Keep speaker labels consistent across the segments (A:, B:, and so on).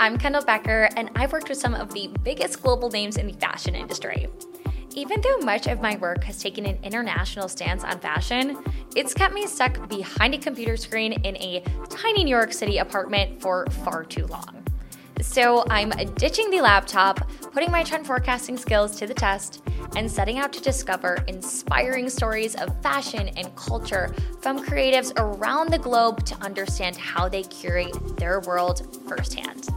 A: I'm Kendall Becker, and I've worked with some of the biggest global names in the fashion industry. Even though much of my work has taken an international stance on fashion, it's kept me stuck behind a computer screen in a tiny New York City apartment for far too long. So I'm ditching the laptop, putting my trend forecasting skills to the test, and setting out to discover inspiring stories of fashion and culture from creatives around the globe to understand how they curate their world firsthand.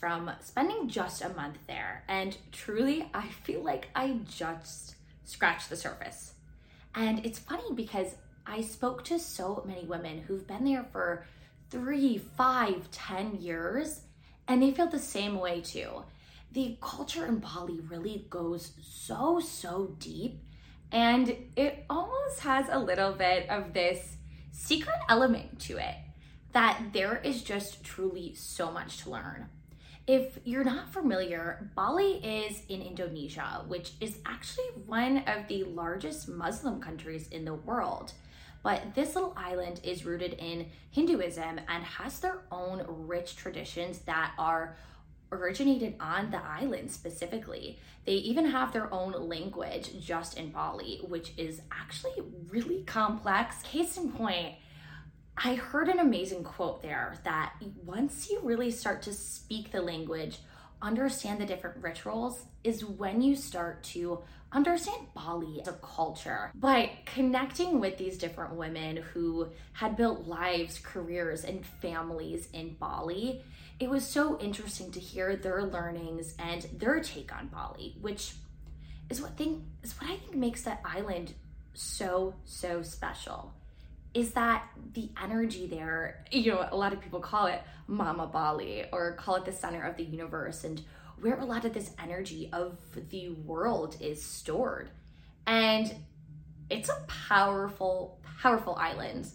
A: From spending just a month there. And truly, I feel like I just scratched the surface. And it's funny because I spoke to so many women who've been there for three, five, ten years, and they feel the same way too. The culture in Bali really goes so, so deep, and it almost has a little bit of this secret element to it that there is just truly so much to learn. If you're not familiar, Bali is in Indonesia, which is actually one of the largest Muslim countries in the world. But this little island is rooted in Hinduism and has their own rich traditions that are originated on the island specifically. They even have their own language just in Bali, which is actually really complex. Case in point, I heard an amazing quote there that once you really start to speak the language, understand the different rituals, is when you start to understand Bali as a culture. But connecting with these different women who had built lives, careers, and families in Bali, it was so interesting to hear their learnings and their take on Bali, which is what thing is what I think makes that island so so special is that the energy there, you know, a lot of people call it Mama Bali or call it the center of the universe and where a lot of this energy of the world is stored. And it's a powerful, powerful island.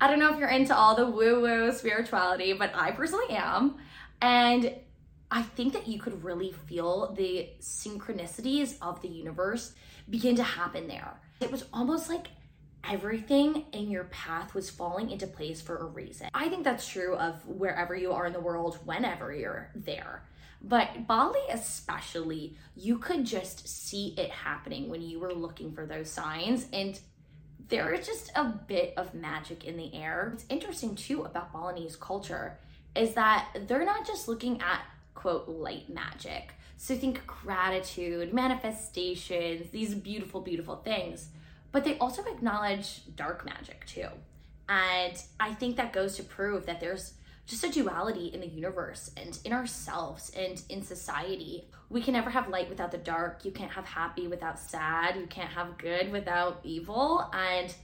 A: I don't know if you're into all the woo woo spirituality, but I personally am. And I think that you could really feel the synchronicities of the universe begin to happen there. It was almost like everything in your path was falling into place for a reason. I think that's true of wherever you are in the world, whenever you're there. But Bali, especially, you could just see it happening when you were looking for those signs. And there is just a bit of magic in the air. What's interesting too about Balinese culture is that they're not just looking at quote light magic. So think gratitude, manifestations, these beautiful, beautiful things but they also acknowledge dark magic too. And I think that goes to prove that there's just a duality in the universe and in ourselves and in society. We can never have light without the dark. You can't have happy without sad. You can't have good without evil. And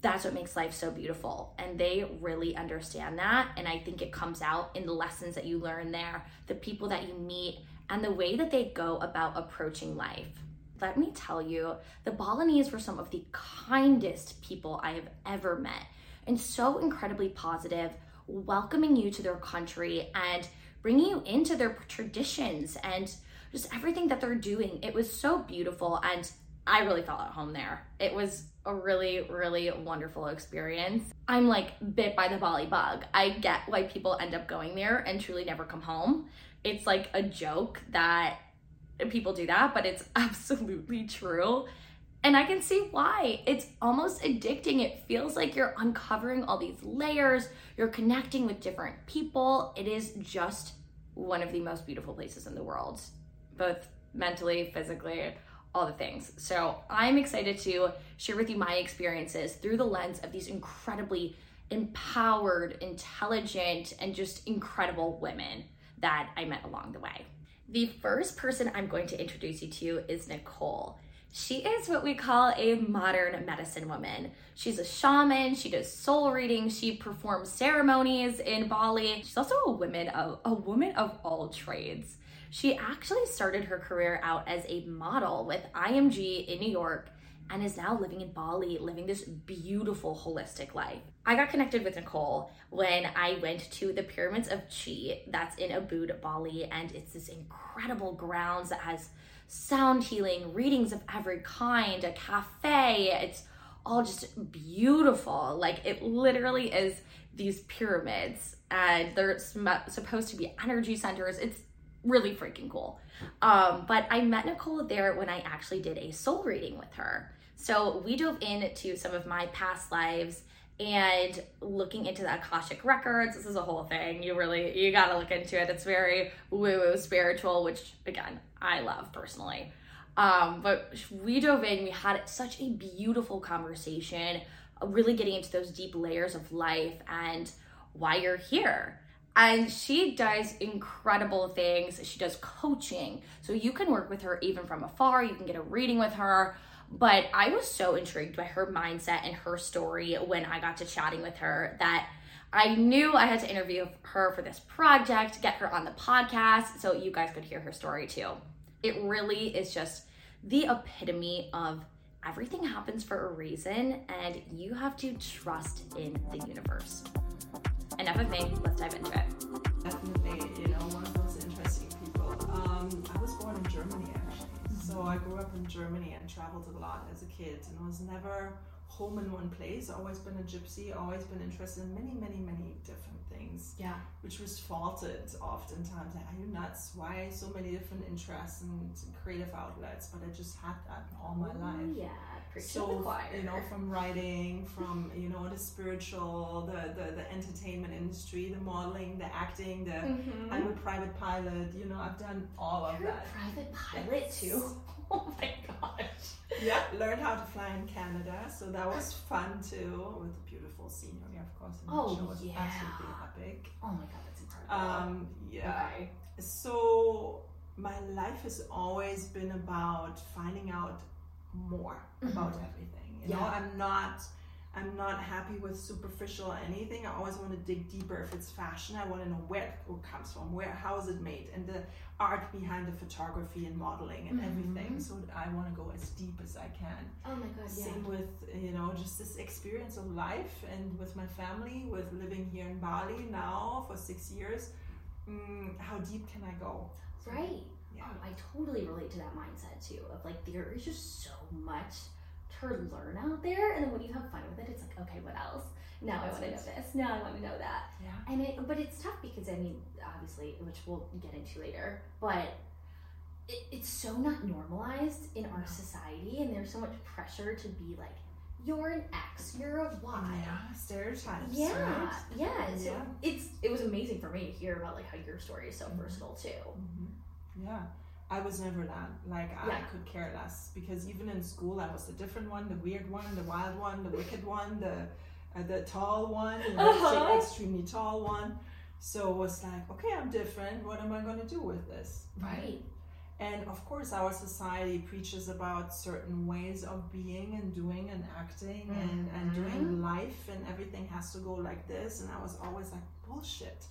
A: that's what makes life so beautiful. And they really understand that. And I think it comes out in the lessons that you learn there, the people that you meet, and the way that they go about approaching life let me tell you, the Balinese were some of the kindest people I have ever met and so incredibly positive, welcoming you to their country and bringing you into their traditions and just everything that they're doing. It was so beautiful and I really felt at home there. It was a really, really wonderful experience. I'm like bit by the Bali bug. I get why people end up going there and truly never come home. It's like a joke that people do that, but it's absolutely true. And I can see why. It's almost addicting. It feels like you're uncovering all these layers, you're connecting with different people. It is just one of the most beautiful places in the world, both mentally, physically, all the things. So I'm excited to share with you my experiences through the lens of these incredibly empowered, intelligent, and just incredible women that I met along the way. The first person I'm going to introduce you to is Nicole. She is what we call a modern medicine woman. She's a shaman, she does soul reading, she performs ceremonies in Bali. She's also a woman of a woman of all trades. She actually started her career out as a model with IMG in New York and is now living in Bali, living this beautiful holistic life. I got connected with Nicole when I went to the Pyramids of Chi that's in Ubud, Bali, and it's this incredible grounds that has sound healing, readings of every kind, a cafe. It's all just beautiful. Like it literally is these pyramids and they're supposed to be energy centers. It's really freaking cool. Um, but I met Nicole there when I actually did a soul reading with her. So we dove into some of my past lives and looking into the Akashic records. This is a whole thing. You really you got to look into it. It's very woo woo spiritual, which again I love personally. Um, but we dove in. We had such a beautiful conversation, really getting into those deep layers of life and why you're here and she does incredible things. She does coaching. So you can work with her even from afar. You can get a reading with her. But I was so intrigued by her mindset and her story when I got to chatting with her that I knew I had to interview her for this project, get her on the podcast so you guys could hear her story too. It really is just the epitome of everything happens for a reason and you have to trust in the universe enough of me. Let's dive into it.
B: Definitely, you know, one of those interesting people. Um, I was born in Germany. So I grew up in Germany and traveled a lot as a kid, and was never home in one place. Always been a gypsy. Always been interested in many, many, many different things.
A: Yeah.
B: Which was faulted oftentimes. Are you nuts? Why so many different interests and creative outlets? But I just had that all my life.
A: Yeah
B: so you know from writing from you know the spiritual the, the the entertainment industry the modeling the acting the mm-hmm. i'm a private pilot you know i've done all of
A: You're
B: that.
A: private pilot yes. too? Oh my gosh.
B: Yeah learned how to fly in canada so that was fun too with the beautiful scenery of course
A: and oh show was
B: yeah. absolutely epic.
A: Oh my god that's incredible.
B: Um yeah. Okay. so my life has always been about finding out more mm-hmm. about everything. You yeah. know, I'm not I'm not happy with superficial anything. I always want to dig deeper. If it's fashion, I want to know where it comes from, where how is it made, and the art behind the photography and modeling and mm-hmm. everything. So I want to go as deep as I can.
A: Oh my god!
B: Same
A: yeah.
B: with you know just this experience of life and with my family, with living here in Bali now for six years. Mm, how deep can I go?
A: Right. Yeah. Um, I totally relate to that mindset too. Of like there is just so much to learn out there, and then when you have fun with it, it's like okay, what else? Now I want to know this. Now I want to know that.
B: Yeah.
A: And it, but it's tough because I mean, obviously, which we'll get into later, but it, it's so not normalized in our society, and there's so much pressure to be like you're an X, you're a Y.
B: Yeah, stereotypes.
A: Yeah, right? yeah. So yeah. it's it was amazing for me to hear about like how your story is so mm-hmm. versatile too.
B: Mm-hmm. Yeah. I was never that. Like yeah. I could care less because even in school I was the different one, the weird one, the wild one, the wicked one, the uh, the tall one, the uh-huh. extremely tall one. So it was like, okay, I'm different. What am I going to do with this?
A: Right.
B: And of course, our society preaches about certain ways of being and doing and acting mm-hmm. and, and doing mm-hmm. life, and everything has to go like this. And I was always like, bullshit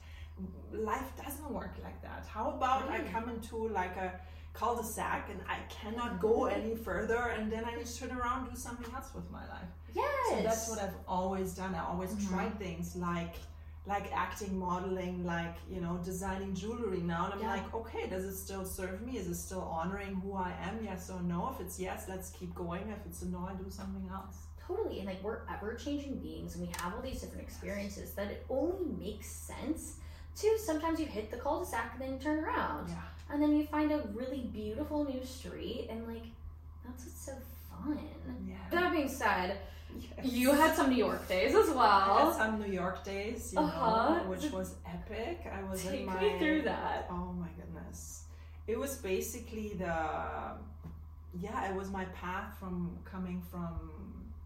B: life doesn't work like that. How about I come into like a cul-de-sac and I cannot go any further and then I just turn around do something else with my life.
A: Yes.
B: So that's what I've always done. I always mm-hmm. tried things like like acting, modeling, like, you know, designing jewelry now. And I'm yeah. like, okay, does it still serve me? Is it still honoring who I am? Yes or no? If it's yes, let's keep going. If it's a no, I do something else.
A: Totally. And like we're ever changing beings and we have all these different experiences that it only makes sense Two, sometimes you hit the cul-de-sac and then you turn around.
B: Yeah.
A: And then you find a really beautiful new street and like that's what's so fun.
B: Yeah.
A: That being said, yes. you had some New York days as well. I
B: had some New York days, you uh-huh. know, which was epic. I was
A: Take
B: my
A: me through that.
B: Oh my goodness. It was basically the yeah, it was my path from coming from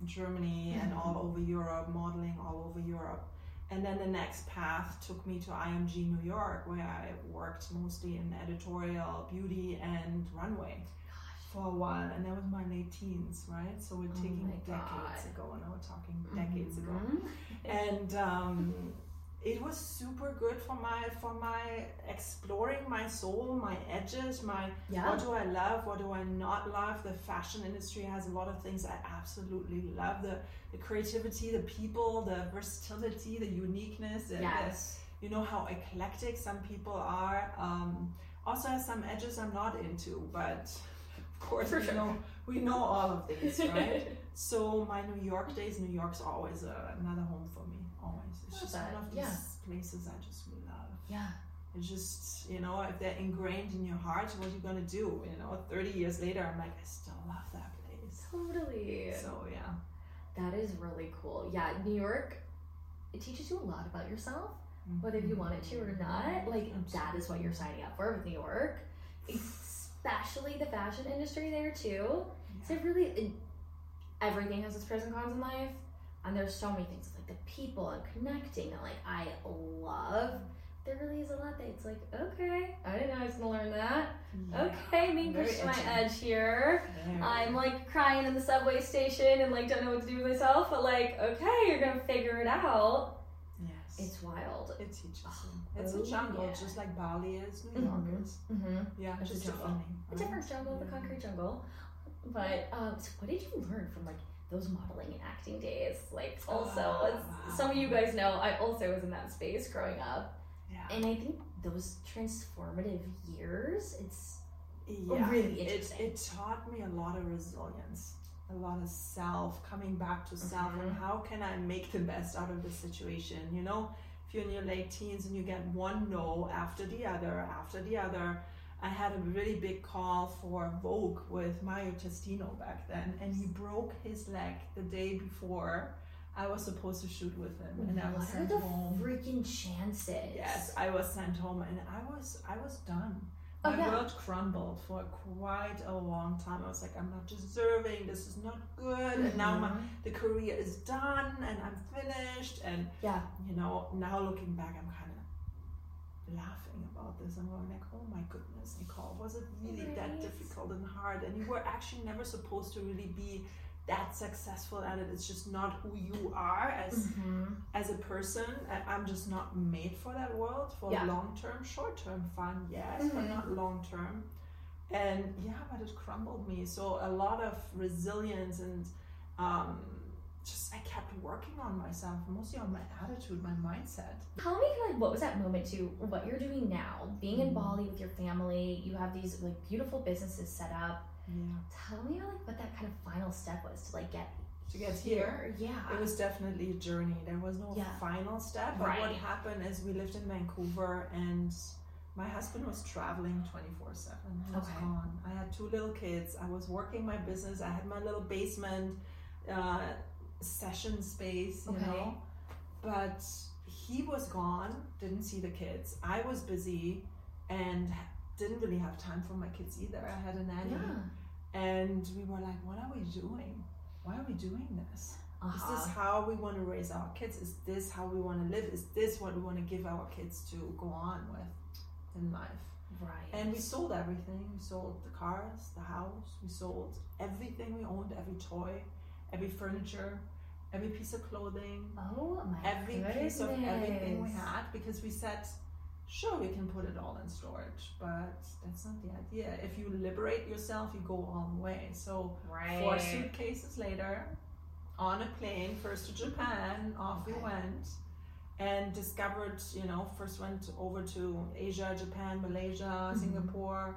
B: Germany mm-hmm. and all over Europe, modeling all over Europe and then the next path took me to IMG New York, where I worked mostly in editorial, beauty, and runway for a while, and that was my late teens, right? So we're
A: Oh
B: taking decades
A: God.
B: ago, and we're talking decades ago
A: Mhm.
B: and um, it was super good for my for my exploring my soul my edges my
A: Yeah.
B: what do i love what do i not love the fashion industry has a lot of things i absolutely love the the creativity the people the versatility the uniqueness the, the- you know how eclectic some people are um, also has some edges i'm not into but of course
A: For
B: we
A: sure.
B: know we know all of these right so my New York days, New York's always uh, another home for me. Always, it's just
A: that,
B: one of these
A: yeah.
B: places I just love.
A: yeah.
B: It's just you know if they're ingrained in your heart, what are you gonna do? You know, thirty years later, I'm like I still love that place.
A: Totally.
B: So yeah,
A: That is really cool. Yeah, New York, it teaches you a lot about yourself, whether you mm-hmm. want it to or not. Like, that is what you're signing up for with New York, especially the fashion industry there, too. So, it really, it, everything has its pros and cons in life, and there's so many things like the people and connecting that, like, I love. There really is a lot that it's like, okay, I didn't know I was gonna learn that.
B: Yeah.
A: Okay, being
B: Very
A: pushed to my edge here.
B: Very.
A: I'm like crying in the subway station and like don't know what to do with myself, but like, okay, you're gonna figure it out.
B: yes.
A: It's wild.
B: it teaches you. It's
A: Oh,
B: a jungle,
A: yeah.
B: just like Bali is, New York
A: Mhm.
B: is.
A: Mm-hmm.
B: Yeah,
A: It's a jungle. A different jungle, the concrete jungle. But um, so what did you learn from like those modeling and acting days? Like also,
B: Oh,
A: as some of you guys know, I also was in that space growing up,
B: Yeah.
A: and I think those transformative years, it's
B: yeah,
A: really
B: it,
A: interesting.
B: it taught me a lot of resilience, a lot of self, coming back to self, and
A: Mhm.
B: how can I make the best out of the situation. You know, if you're in your late teens and you get one no after the other, after the other. I had a really big call for Vogue with Mario Testino back then, and he broke his leg the day before I was supposed to shoot with him, and I was
A: what are
B: sent
A: the
B: home.
A: freaking chances?
B: Yes, I was sent home and I was I was done.
A: Oh,
B: My
A: yeah.
B: world crumbled for quite a long time. I was like, I'm not deserving. This is not good. And now my
A: Mhm.
B: the career is done and I'm finished. And
A: Yeah.
B: you know, now looking back, I'm kind of laughing about this. I'm going like, oh my goodness, Nicole, was it really that difficult and hard? And you were actually never supposed to really be that successful at it. It's just not who you are as
A: Mhm.
B: as a person, I'm just not made for that world. For
A: Yeah.
B: long term, short term fun, yes, but
A: Mhm.
B: not long term. And yeah, but it crumbled me. So a lot of resilience and um, just I kept working on myself, mostly on my attitude, my mindset.
A: Tell me, like, what was that moment to what you're doing now? Being in
B: Mhm.
A: Bali with your family, you have these like beautiful businesses set up.
B: Yeah.
A: Tell me, like, what that kind of final step was to like get
B: To get here.
A: Yeah.
B: It was definitely a journey. There was no
A: Yeah.
B: final step. But what happened is we lived in Vancouver and my husband was traveling 24 7. He was
A: Okay.
B: gone. I had two little kids. I was working my business. I had my little basement uh, session space, you
A: Okay.
B: know. But he was gone, didn't see the kids. I was busy and didn't really have time for my kids either. I had a nanny.
A: yeah.
B: And we were like, what are we doing? Why are we doing this?
A: Uh-huh.
B: Is this how we want to raise our kids? Is this how we want to live? Is this what we want to give our kids to go on with in life?
A: right?
B: And we sold everything. We sold the cars, the house. We sold everything we owned, every toy, every furniture, every piece of clothing,
A: oh my
B: every piece of everything we had because we said, sure, we can put it all in storage, but that's not the idea. If you liberate yourself, you go all the way. So
A: Right.
B: Four suitcases later, on a plane, first to Japan, off we went, and discovered, you know, first went over to Asia, Japan, Malaysia,
A: Mhm.
B: Singapore,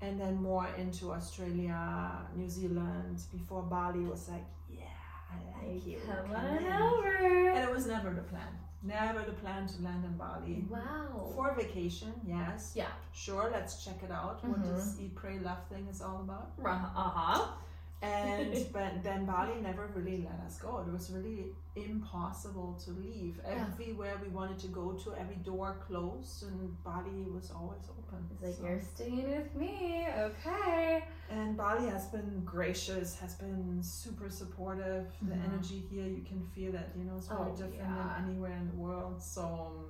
B: and then more into Australia, New Zealand. Before Bali was like, yeah, I like you.
A: Come
B: come
A: on
B: in."
A: over.
B: And it was never the plan. Never the plan to land in Bali.
A: Wow.
B: For vacation, yes.
A: Yeah.
B: Sure, let's check it out. What
A: Mhm.
B: this Eat, Pray, Love thing is all about.
A: Uh huh.
B: And but then Bali never really let us go. It was really impossible to leave.
A: Yeah.
B: Everywhere we wanted to go to, every door closed, and Bali was always open.
A: It's like
B: So-
A: you're staying with me, okay?
B: And Bali has been gracious, has been super supportive. The
A: Mhm.
B: energy here, you can feel that. You know, it's very
A: Oh,
B: different
A: yeah.
B: than anywhere in the world. So um,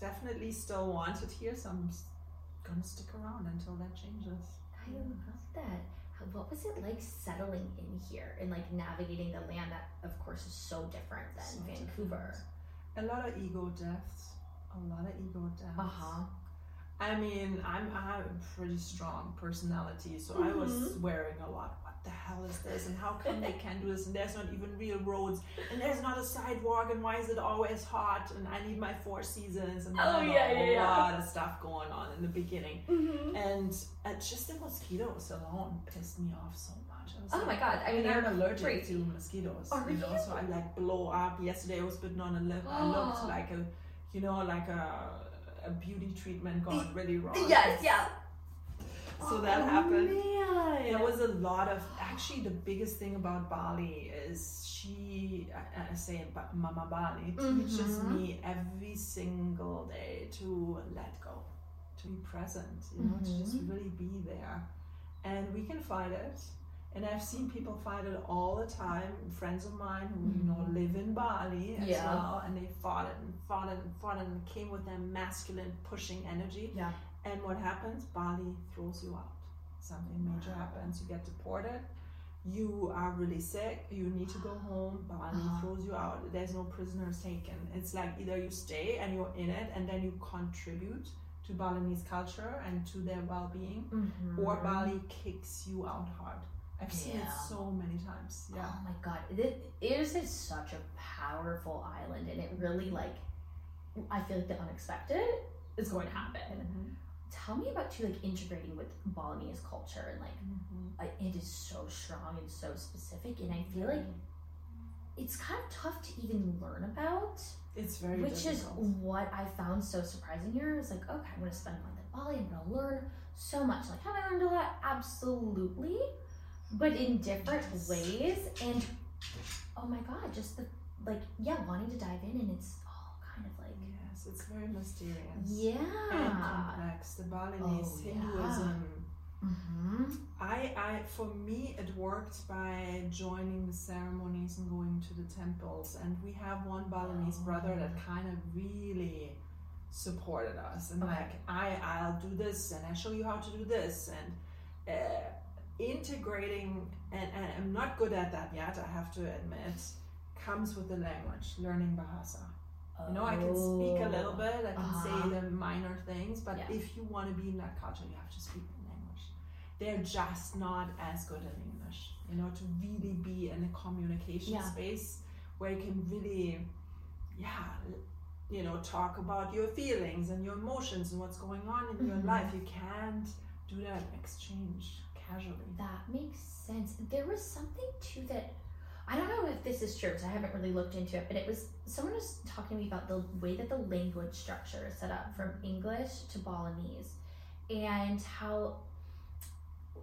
B: definitely still wanted here. So I'm gonna stick around until that changes.
A: I love that. What was it like settling in here and like navigating the land that, of course, is so different than
B: So
A: Vancouver?
B: different. A lot of ego deaths. A lot of ego deaths.
A: Uh huh.
B: I mean, I'm I have a pretty strong personality, so I was
A: Mhm.
B: swearing a lot. The hell is this? And how come they can do this? And there's not even real roads, and there's not a sidewalk, and why is it always hot? And I need my four seasons, and
A: Oh, yeah, yeah,
B: a
A: yeah.
B: lot of stuff going on in the beginning.
A: Mm-hmm.
B: And uh, just the mosquitoes alone pissed me off so much.
A: Oh
B: like,
A: my god! I mean,
B: I'm allergic
A: crazy.
B: to mosquitoes.
A: Are
B: you know,
A: you?
B: so I like blow up. Yesterday I was bitten on a lip. I looked
A: Oh.
B: like a, you know, like a, a beauty treatment gone really wrong.
A: Yes, yeah.
B: So that
A: Oh,
B: happened.
A: Man.
B: There was a lot of actually the biggest thing about Bali is she I, I say Mama Bali teaches
A: Mhm.
B: me every single day to let go, to be present, you know, to just
A: Mhm.
B: really be there. And we can fight it. And I've seen people fight it all the time. Friends of mine who you know
A: Mhm.
B: live in Bali as
A: Yeah.
B: well, and they fought it and fought it and fought it and came with their masculine pushing energy.
A: Yeah.
B: And what happens? Bali throws you out. Something major happens. You get deported. You are really sick. You need to go home. Bali
A: Uh-huh.
B: throws you out. There's no prisoners taken. It's like either you stay and you're in it and then you contribute to Balinese culture and to their well-being,
A: Mhm.
B: or Bali kicks you out hard. I've seen it so many times. Yeah.
A: Oh my god, it, it is such a powerful island, and it really like I feel like the unexpected is going to happen.
B: Mhm.
A: Tell me about you like integrating with Balinese culture and like
B: Mhm.
A: I- it is so strong and so specific, and I feel like it's kind of tough to even learn about,
B: it's very
A: which
B: difficult.
A: is what I found so surprising here. Is like okay, I'm gonna spend a month in Bali, I'm gonna learn so much. Like have I learned a lot? Absolutely, but in different
B: Yes.
A: ways and oh my god just the like yeah wanting to dive in and it's all kind of like
B: Yes, it's very mysterious.
A: Yeah.
B: And complex. The Balinese
A: Oh, yeah.
B: Hinduism.
A: mm-hmm.
B: I, I, for me, it worked by joining the ceremonies and going to the temples. And we have one Balinese
A: Oh.
B: brother that kind of really supported us and
A: Okay.
B: like I, I'll do this and I show you how to do this and uh, integrating. And, and I'm not good at that yet. I have to admit. Comes with the language, learning Bahasa. You know, I can speak a little bit, I can
A: Uh-huh.
B: say the minor things, but
A: Yeah.
B: if you want to be in that culture, you have to speak the language. They're just not as good at English, you know, to really be in a communication
A: Yeah.
B: space where you can really, yeah, you know, talk about your feelings and your emotions and what's going on in your
A: Mhm.
B: life. You can't do that exchange casually.
A: That makes sense. There was something too that I don't know if this is true because I haven't really looked into it, but it was someone was talking to me about the way that the language structure is set up from English to Balinese and how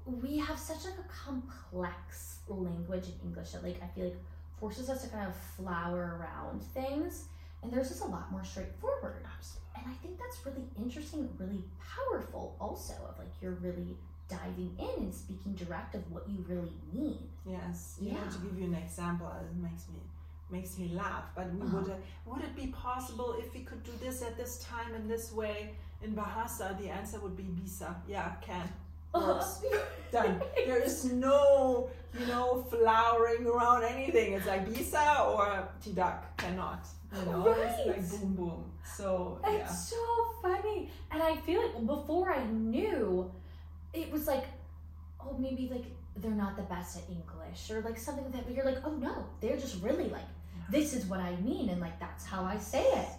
A: we have such like a complex language in English that like I feel like forces us to kind of flower around things and there's just a lot more straightforward.
B: Absolutely.
A: And I think that's really interesting, really powerful also of like you're really diving in and speaking direct of what you really need.
B: Yes. You know,
A: Yeah.
B: to give you an example, it makes me makes me laugh. But we
A: Uh-huh.
B: would uh, would it be possible if we could do this at this time in this way in Bahasa? The answer would be bisa. Yeah, can. Works. Done. There is no, you know, flowering around anything. It's like bisa or tidak. Cannot. You know, it's like boom boom. So yeah.
A: It's so funny. And I feel like before I knew, it was like, oh, maybe like they're not the best at English or like something like that. But you're like, oh no, they're just really like, this is what I mean. And like, that's how I say it.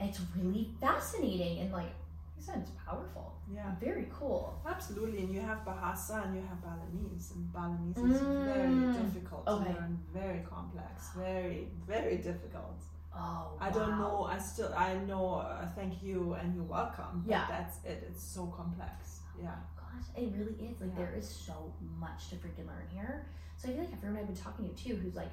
B: Yeah.
A: It's really fascinating and like, I said, it's powerful.
B: yeah.
A: Very cool.
B: Absolutely, and you have Bahasa and you have Balinese, and Balinese is very
A: Mm.
B: difficult
A: Okay.
B: to learn, very complex, very, very difficult.
A: Oh,
B: I don't know, I still, I know, uh, thank you and you're welcome, but
A: Yeah.
B: that's it, it's so complex. Yeah.
A: Gosh, it really is. Like
B: Yeah.
A: there is so much to freaking learn here. So I feel like everyone I've been talking to too, who's like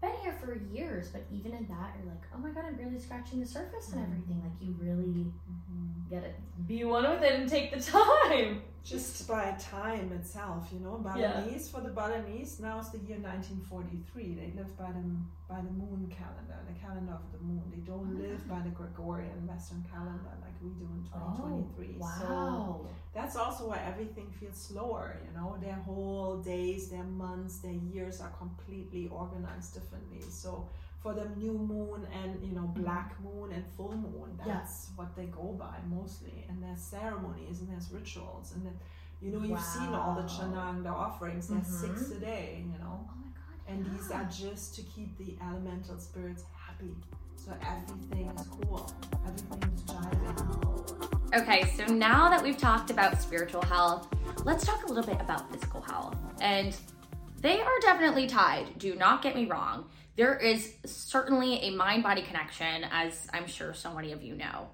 A: been here for years, but even in that, you're like, oh my god, I'm barely scratching the surface and everything. Like you really
B: Mm-hmm.
A: get it, be one with it, and take the time.
B: just by time itself, you know, Balinese yeah. for the Balinese now is the year 1943. They live by the by the moon calendar, the calendar of the moon. They don't oh. live by the Gregorian Western calendar like we do in 2023.
A: Oh, wow.
B: So that's also why everything feels slower, you know. Their whole days, their months, their years are completely organized differently. So for them new moon and you know mm-hmm. black moon and full moon that's yeah. what they go by mostly and there's ceremonies and there's rituals and then you know you've wow. seen all the canang the offerings there's mm-hmm. six a day you know
A: oh
B: and these are just to keep the elemental spirits happy. So everything is cool. Everything is jiving.
A: Okay so now that we've talked about spiritual health let's talk a little bit about physical health. And they are definitely tied do not get me wrong. There is certainly a mind body connection, as I'm sure so many of you know.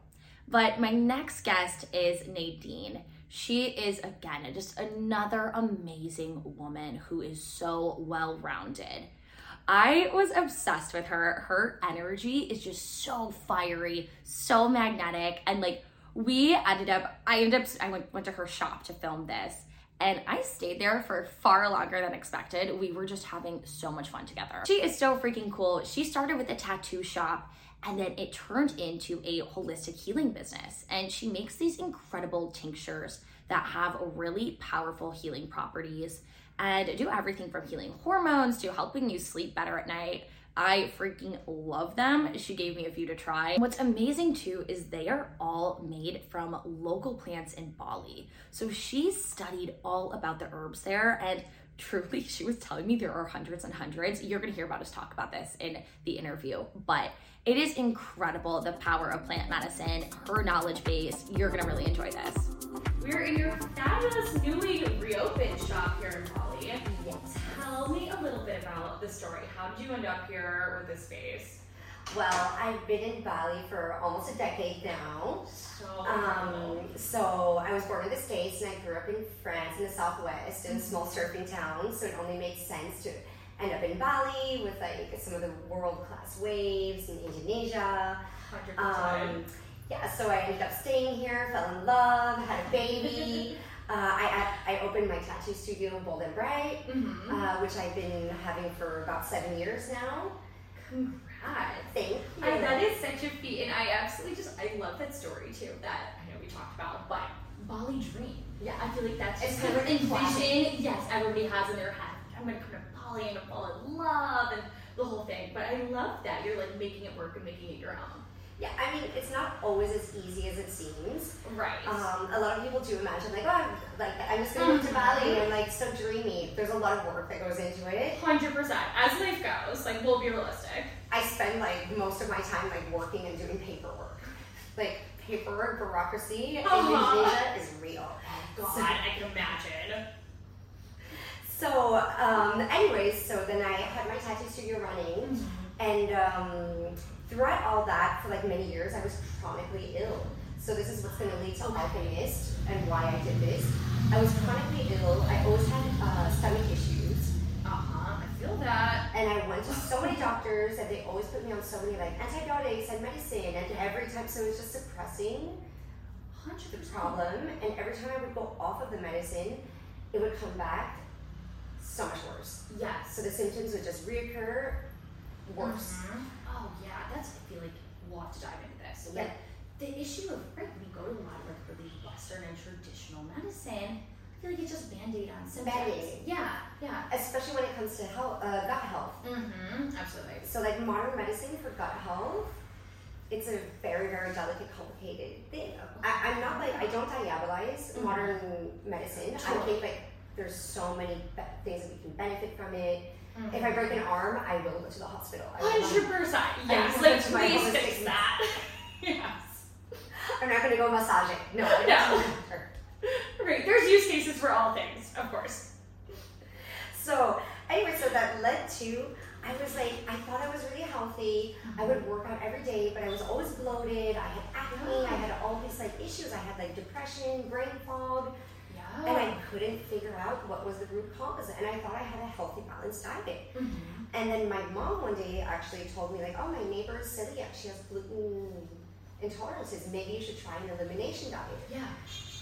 A: But my next guest is Nadine. She is, again, just another amazing woman who is so well rounded. I was obsessed with her. Her energy is just so fiery, so magnetic, and like we ended up, I ended up, I went, went to her shop to film this and I stayed there for far longer than expected. We were just having so much fun together. She is so freaking cool. She started with a tattoo shop and then it turned into a holistic healing business. And she makes these incredible tinctures that have really powerful healing properties and do everything from healing hormones to helping you sleep better at night I freaking love them. She gave me a few to try. What's amazing too is they are all made from local plants in Bali. So she studied all about the herbs there and truly she was telling me there are hundreds and hundreds. You're going to hear about us talk about this in the interview, but it is incredible the power of plant medicine, her knowledge base. You're to really enjoy this. We're in your fabulous newly reopened shop here in Bali. Yes. Tell me a little bit about the story. How did you end up here with this space?
C: Well, I've been in Bali for almost a decade now.
A: So, um,
C: so I was born in the States and I grew up in France in the Southwest in a small surfing town. So it only made sense to end up in Bali with like some of the world class waves in Indonesia.
A: Um,
C: yeah, so I ended up staying here, fell in love, had a baby. uh, I, I opened my tattoo studio Bold and Bright, mm-hmm. uh, which I've been having for about seven years now.
A: Congrats!
C: Thank you.
A: I, that is such a feat, and I absolutely just I love that story too. That I know we talked about, but Bali dream. Yeah, I feel like that's just kind of envision. Yes, everybody has in their head. I'm gonna come to And fall in love and the whole thing. But I love that you're like making it work and making it your own.
C: Yeah, I mean, it's not always as easy as it seems.
A: Right.
C: Um, a lot of people do imagine, like, oh, I'm, like, I'm just going to move to Bali and, like, so dreamy. There's a lot of work that goes into it.
A: 100%. As life goes, like, we'll be realistic.
C: I spend, like, most of my time, like, working and doing paperwork. Like, paperwork, bureaucracy uh-huh. in Indonesia is real.
A: Oh, God, so, I can imagine.
C: So, um, anyways, so then I had my tattoo studio running, mm-hmm. and um, throughout all that, for like many years, I was chronically ill. So this is what's going to lead to Alchemist and why I did this. I was chronically ill. I always had uh, stomach issues.
A: Uh huh. I feel that.
C: And I went to so many doctors, and they always put me on so many like antibiotics and medicine, and every time, so it was just suppressing
A: 100%.
C: the problem. And every time I would go off of the medicine, it would come back so much worse.
A: Yes.
C: So the symptoms would just reoccur worse.
A: Mm-hmm oh yeah, that's I feel like we'll have to dive into this. So yeah. the issue of right, we go to a lot of like really Western and traditional medicine. I feel like it's just band-aid on symptoms.
C: Band-aid.
A: Yeah, yeah.
C: Especially when it comes to health, uh, gut health.
A: Mm-hmm. Absolutely.
C: So like modern medicine for gut health, it's a very, very delicate, complicated thing. I, am not like I don't diabolize mm-hmm. modern medicine. Totally. I think like there's so many be- things that we can benefit from it. Mm-hmm. If I break an arm, I will go to the hospital.
A: Hundred percent. Yes. Like please fix that. yes.
C: I'm not gonna go massage it. No.
A: No. right. There's use cases for all things, of course.
C: So anyway, so that led to I was like, I thought I was really healthy. I would work out every day, but I was always bloated. I had acne. I had all these like issues. I had like depression, brain fog. And I couldn't figure out what was the root cause. And I thought I had a healthy, balanced diet. Mm-hmm. And then my mom one day actually told me, like, oh, my neighbor is celiac. She has gluten intolerances. Maybe you should try an elimination diet.
A: Yeah.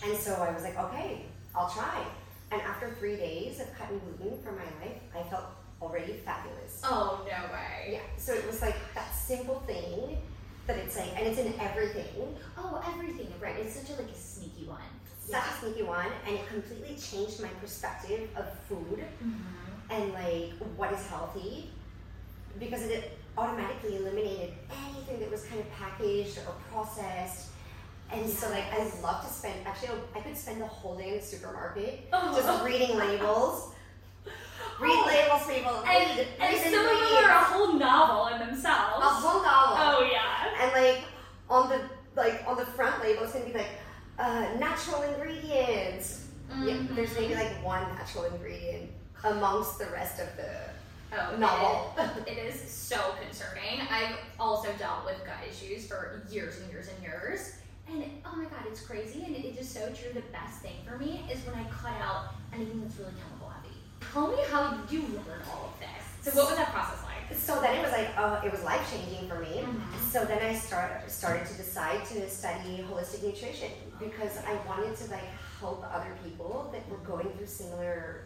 C: And so I was like, okay, I'll try. And after three days of cutting gluten from my life, I felt already fabulous.
A: Oh no way.
C: Yeah. So it was like that simple thing that it's like, and it's in everything.
A: Oh, everything. Right. It's such a like a sneaky one.
C: Such a sneaky one, and it completely changed my perspective of food
A: Mm-hmm.
C: and like what is healthy because it automatically eliminated anything that was kind of packaged or processed. And so, like, I love to spend. Actually, I could spend the whole day in the supermarket just reading labels. Read
A: Oh.
C: labels, people.
A: And,
C: read,
A: and
C: read
A: some of them are a whole novel in themselves.
C: a whole novel.
A: Oh yeah.
C: And like on the like on the front label, it's gonna be like uh, natural ingredients. Yeah,
A: Mhm.
C: there's maybe like one natural ingredient amongst the rest of the
A: Oh,
C: novel.
A: is- It is so concerning. I've also dealt with gut issues for years and years and years. And oh my god, it's crazy. And it is so true. The best thing for me is when I cut out anything that's really chemical heavy. Tell me how you learn all of this. So, what was that process like?
C: So then it was like, uh, it was life changing for me.
A: Mhm.
C: So then I start, started to decide to study holistic nutrition because I wanted to like help other people that were going through similar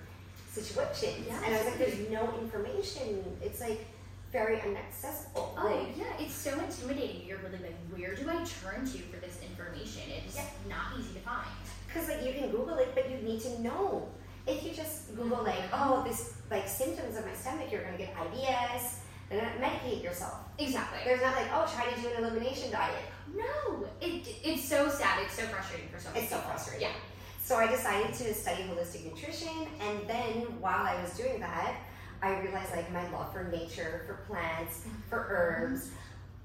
C: situations.
A: Yeah,
C: and I was like, there's no information. It's like very inaccessible.
A: Oh
C: Like,
A: yeah, it's so intimidating. You're really like, where do I turn to for this information? It's
C: Yeah.
A: not easy to find.
C: Because like you can Google it, but you need to know. If you just Google like, oh, this like symptoms of my stomach, you're gonna get IBS, and then medicate yourself.
A: Exactly.
C: There's not like, oh, try to do an elimination diet.
A: No, it, it's so sad. It's so frustrating for so many
C: It's so
A: people.
C: frustrating.
A: Yeah.
C: So I decided to study holistic nutrition, and then while I was doing that, I realized like my love for nature, for plants, for herbs.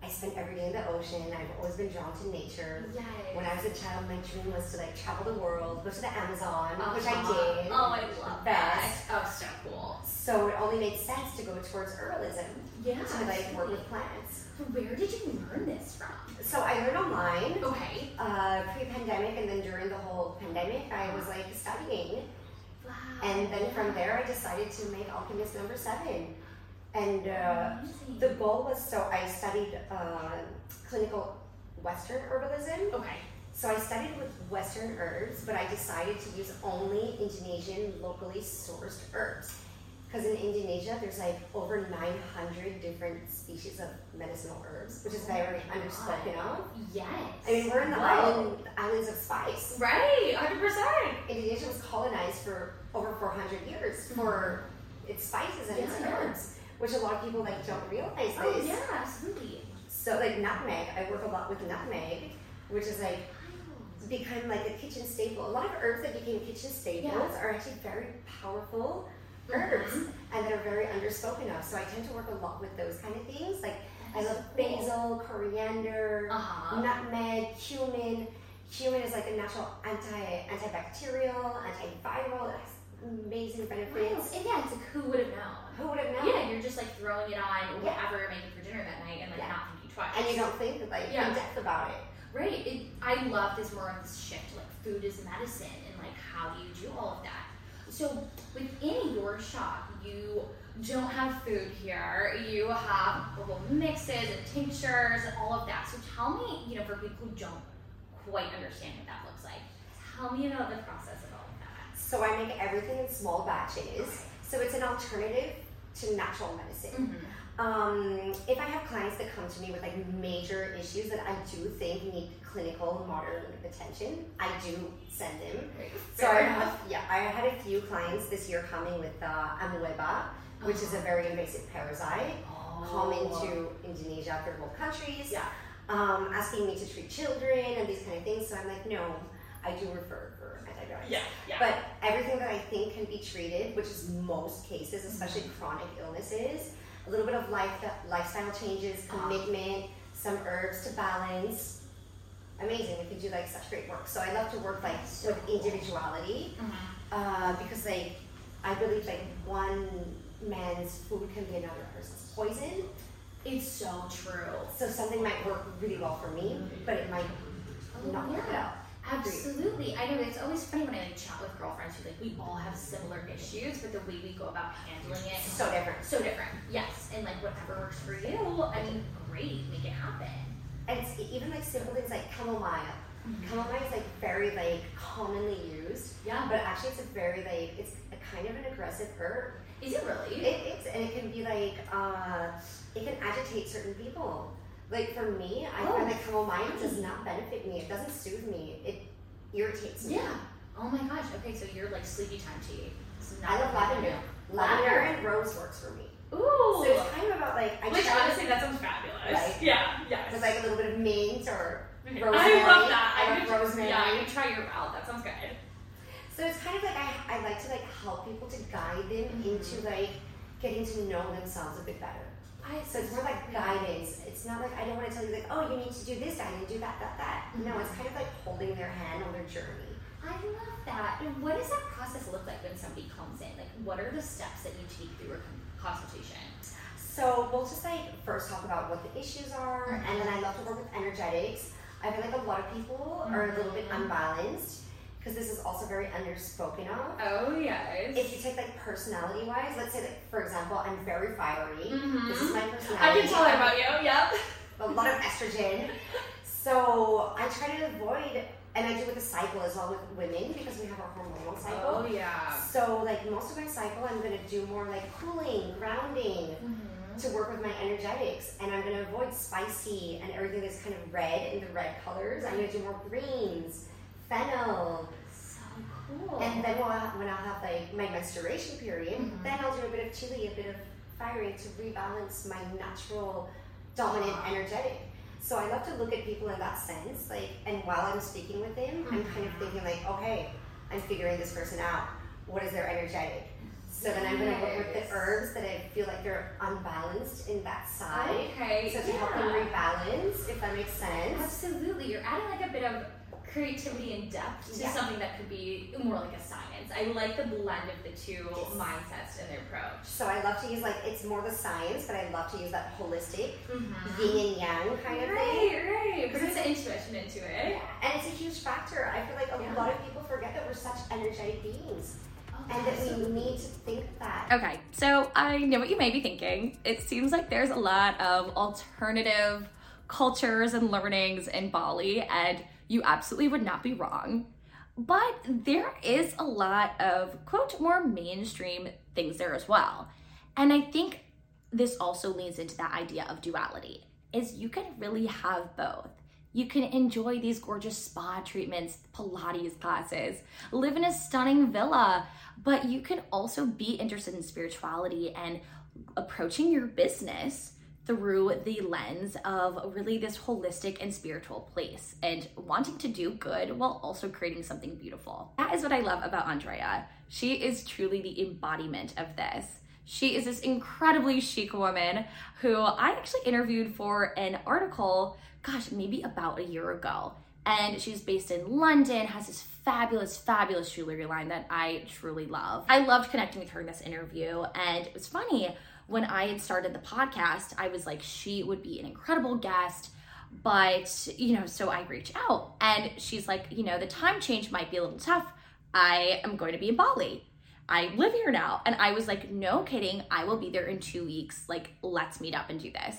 C: I spent every day in the ocean. I've always been drawn to nature.
A: Yes.
C: When I was a child, my dream was to like travel the world, go to the Amazon, which I
A: Uh-huh.
C: did.
A: Oh, I love that. Oh, so cool.
C: So it only made sense to go towards herbalism
A: Yeah.
C: to like work with plants.
A: Where did you learn this from?
C: So I learned online,
A: Okay.
C: uh, pre-pandemic, and then during the whole pandemic, I was like studying.
A: Wow.
C: And then from there, I decided to make Alchemist number seven. And uh, the goal was so I studied uh, clinical Western herbalism.
A: Okay.
C: So I studied with Western herbs, but I decided to use only Indonesian locally sourced herbs. Because in Indonesia, there's like over 900 different species of medicinal herbs, which is very underspoken of.
A: Yes.
C: I mean, we're in the island, islands of spice.
A: Right. Hundred percent.
C: Indonesia was colonized for over 400 years for its spices and its
A: Yeah.
C: herbs, which a lot of people like don't realize
A: Oh
C: this.
A: yeah, absolutely.
C: So like nutmeg, I work a lot with nutmeg, which is like become like a kitchen staple. A lot of herbs that became kitchen staples
A: Yeah.
C: are actually very powerful herbs
A: Mhm.
C: and they're very underspoken of. So I tend to work a lot with those kind of things. Like I love basil, coriander,
A: Uh-huh.
C: nutmeg, cumin. Cumin is like a natural anti antibacterial, antiviral. It has amazing
A: Wow.
C: benefits.
A: And yeah, it's like who would have known?
C: Who would have known?
A: Yeah, you're just like throwing it on
C: Yeah.
A: whatever you're making for dinner that night and like
C: Yeah.
A: not thinking twice.
C: And you don't think like
A: Yeah.
C: in depth about it.
A: Right. It, I love this more of this shift to like food is medicine and like how do you do all of that. So within your shop, you don't have food here. You have herbal mixes and tinctures and all of that. So tell me, you know, for people who don't quite understand what that looks like, tell me about the process of all of that.
C: So I make everything in small batches. So it's an alternative to natural medicine. Um, if I have clients that come to me with like major issues that I do think need clinical modern attention, I do send them. So I have, yeah, I had a few clients this year coming with uh, amoeba, which is a very invasive parasite common to Indonesia, third world countries.
A: Yeah.
C: Um, asking me to treat children and these kind of things. So I'm like, no, I do refer
A: Yeah, yeah.
C: But everything that I think can be treated, which is most cases, especially chronic illnesses, a little bit of life, lifestyle changes,
A: Uh-huh.
C: commitment, some herbs to balance. Amazing, we can do like such great work. So I love to work like
A: So
C: with individuality
A: Mhm.
C: uh, because like I believe like one man's food can be another person's poison.
A: It's so true.
C: So something might work really well for me, but it might not work
A: yeah. Absolutely. I know it's always funny when I like chat with girlfriends who like we all have similar issues, but the way we go about handling it is
C: So different.
A: so different. Yes. And like whatever works for you, I mean, great, make it happen.
C: And it's even like simple things like chamomile. Mm-hmm. Chamomile is like very like commonly used.
A: Yeah.
C: But actually, it's a very like it's a kind of an aggressive herb.
A: Is it really?
C: It, it's and it can be like uh, it can agitate certain people. Like for me, I
A: Oh.
C: find that chamomile does not benefit me. It doesn't soothe me. It irritates me.
A: yeah. Oh my gosh. Okay, so you're like sleepy time tea. It's not
C: I love lavender. Lavender and rose works for me.
A: Ooh.
C: So it's kind of about like I
A: Which honestly, that sounds fabulous.
C: Right.
A: Yeah. Yes.
C: with like a little bit of mint or rosemary.
A: I love that.
C: I
A: I
C: love rosemary.
A: Yeah, would try your out. That sounds good.
C: So it's kind of like I, I like to like help people to guide them
A: Mhm.
C: into like getting to know themselves a bit better.
A: I,
C: So it's more like guidance. It's not like I don't want to tell you like, oh, you need to do this, I need to do that, that, that. No, it's kind of like holding their hand on their journey.
A: I love that. And what does that process look like when somebody comes in? Like, what are the steps that you take through a consultation?
C: So we'll just like first talk about what the issues are, and then I love to work with energetics. I feel like a lot of people are a little bit
A: Mhm.
C: unbalanced because this is also very underspoken of.
A: Oh yes.
C: If you take like personality wise, let's say that for example, I'm very fiery.
A: Mhm.
C: This is my personality.
A: I can tell that about you. Yep.
C: a lot of estrogen. So I try to avoid, and I do with the cycle as well with women because we have our hormonal cycle.
A: Oh yeah.
C: So like most of my cycle, I'm gonna do more like cooling, grounding
A: Mm-hmm.
C: to work with my energetics, and I'm gonna avoid spicy and everything that's kind of red in the red colors. I'm gonna do more greens, fennel,
A: So cool.
C: and then when I'll have, when I'll have like my menstruation period,
A: Mhm.
C: then I'll do a bit of chili, a bit of fiery to rebalance my natural dominant energetic. So I love to look at people in that sense, like, and while I'm speaking with them, I'm kind of
A: Mhm.
C: thinking like, okay, I'm figuring this person out. What is their energetic? So then I'm gonna work with the herbs that I feel like they're unbalanced in that side.
A: okay.
C: So to help them rebalance, if that makes sense.
A: Absolutely. You're adding like a bit of creativity and depth to
C: Yeah.
A: something that could be more like a science. I like the blend of the two
C: Yes.
A: mindsets and their approach.
C: So I love to use like it's more the science, but I love to use that holistic
A: Mm-hmm.
C: yin and yang kind of thing.
A: Right, right. Brings the intuition into it.
C: And it's a huge factor. I feel like a
A: Yeah.
C: lot of people forget that we're such energetic beings
A: Oh,
C: and that we need to think that.
A: Okay, so I know what you may be thinking. It seems like there's a lot of alternative cultures and learnings in Bali, and you absolutely would not be wrong. But there is a lot of, quote, more mainstream things there as well. And I think this also leans into that idea of duality, is you can really have both. You can enjoy these gorgeous spa treatments, Pilates classes, live in a stunning villa, but you can also be interested in spirituality and approaching your business through the lens of really this holistic and spiritual place and wanting to do good while also creating something beautiful. That is what I love about Andraya. She is truly the embodiment of this. She is this incredibly chic woman who I actually interviewed for an article, gosh, maybe about a year ago. And she's based in London, has this fabulous, fabulous jewelry line that I truly love. I loved connecting with her in this interview. And it was funny, when I had started the podcast, I was like, she would be an incredible guest. But, you know, so I reach out and she's like, you know, the time change might be a little tough. I am going to be in Bali. I live here now. And I was like, no kidding. I will be there in two weeks. Like, let's meet up and do this.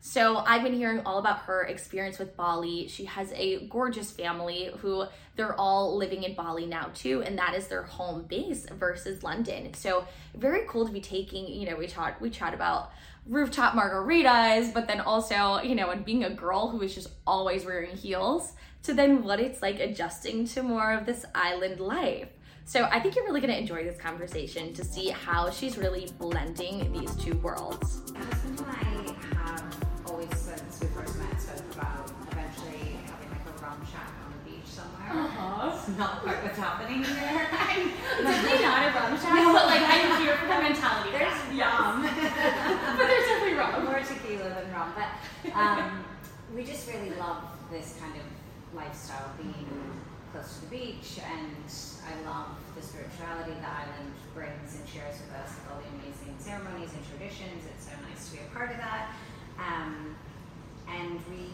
A: So I've been hearing all about her experience with Bali. She has a gorgeous family who they're all living in Bali now too, and that is their home base versus London. So very cool to be taking, you know, we talked we chat about rooftop margaritas, but then also, you know, and being a girl who is just always wearing heels, to then what it's like adjusting to more of this island life. So I think you're really gonna enjoy this conversation to see how she's really blending these two worlds.
D: Have
A: Uh-huh.
D: It's not quite what's happening here.
A: Definitely not a rum shack, but like I'm here for the mentality.
D: There's rum.
A: but there's definitely rum.
D: More tequila than rum, but um, we just really love this kind of lifestyle, being close to the beach, and I love the spirituality the island brings and shares with us with all the amazing ceremonies and traditions. It's so nice to be a part of that. Um, and we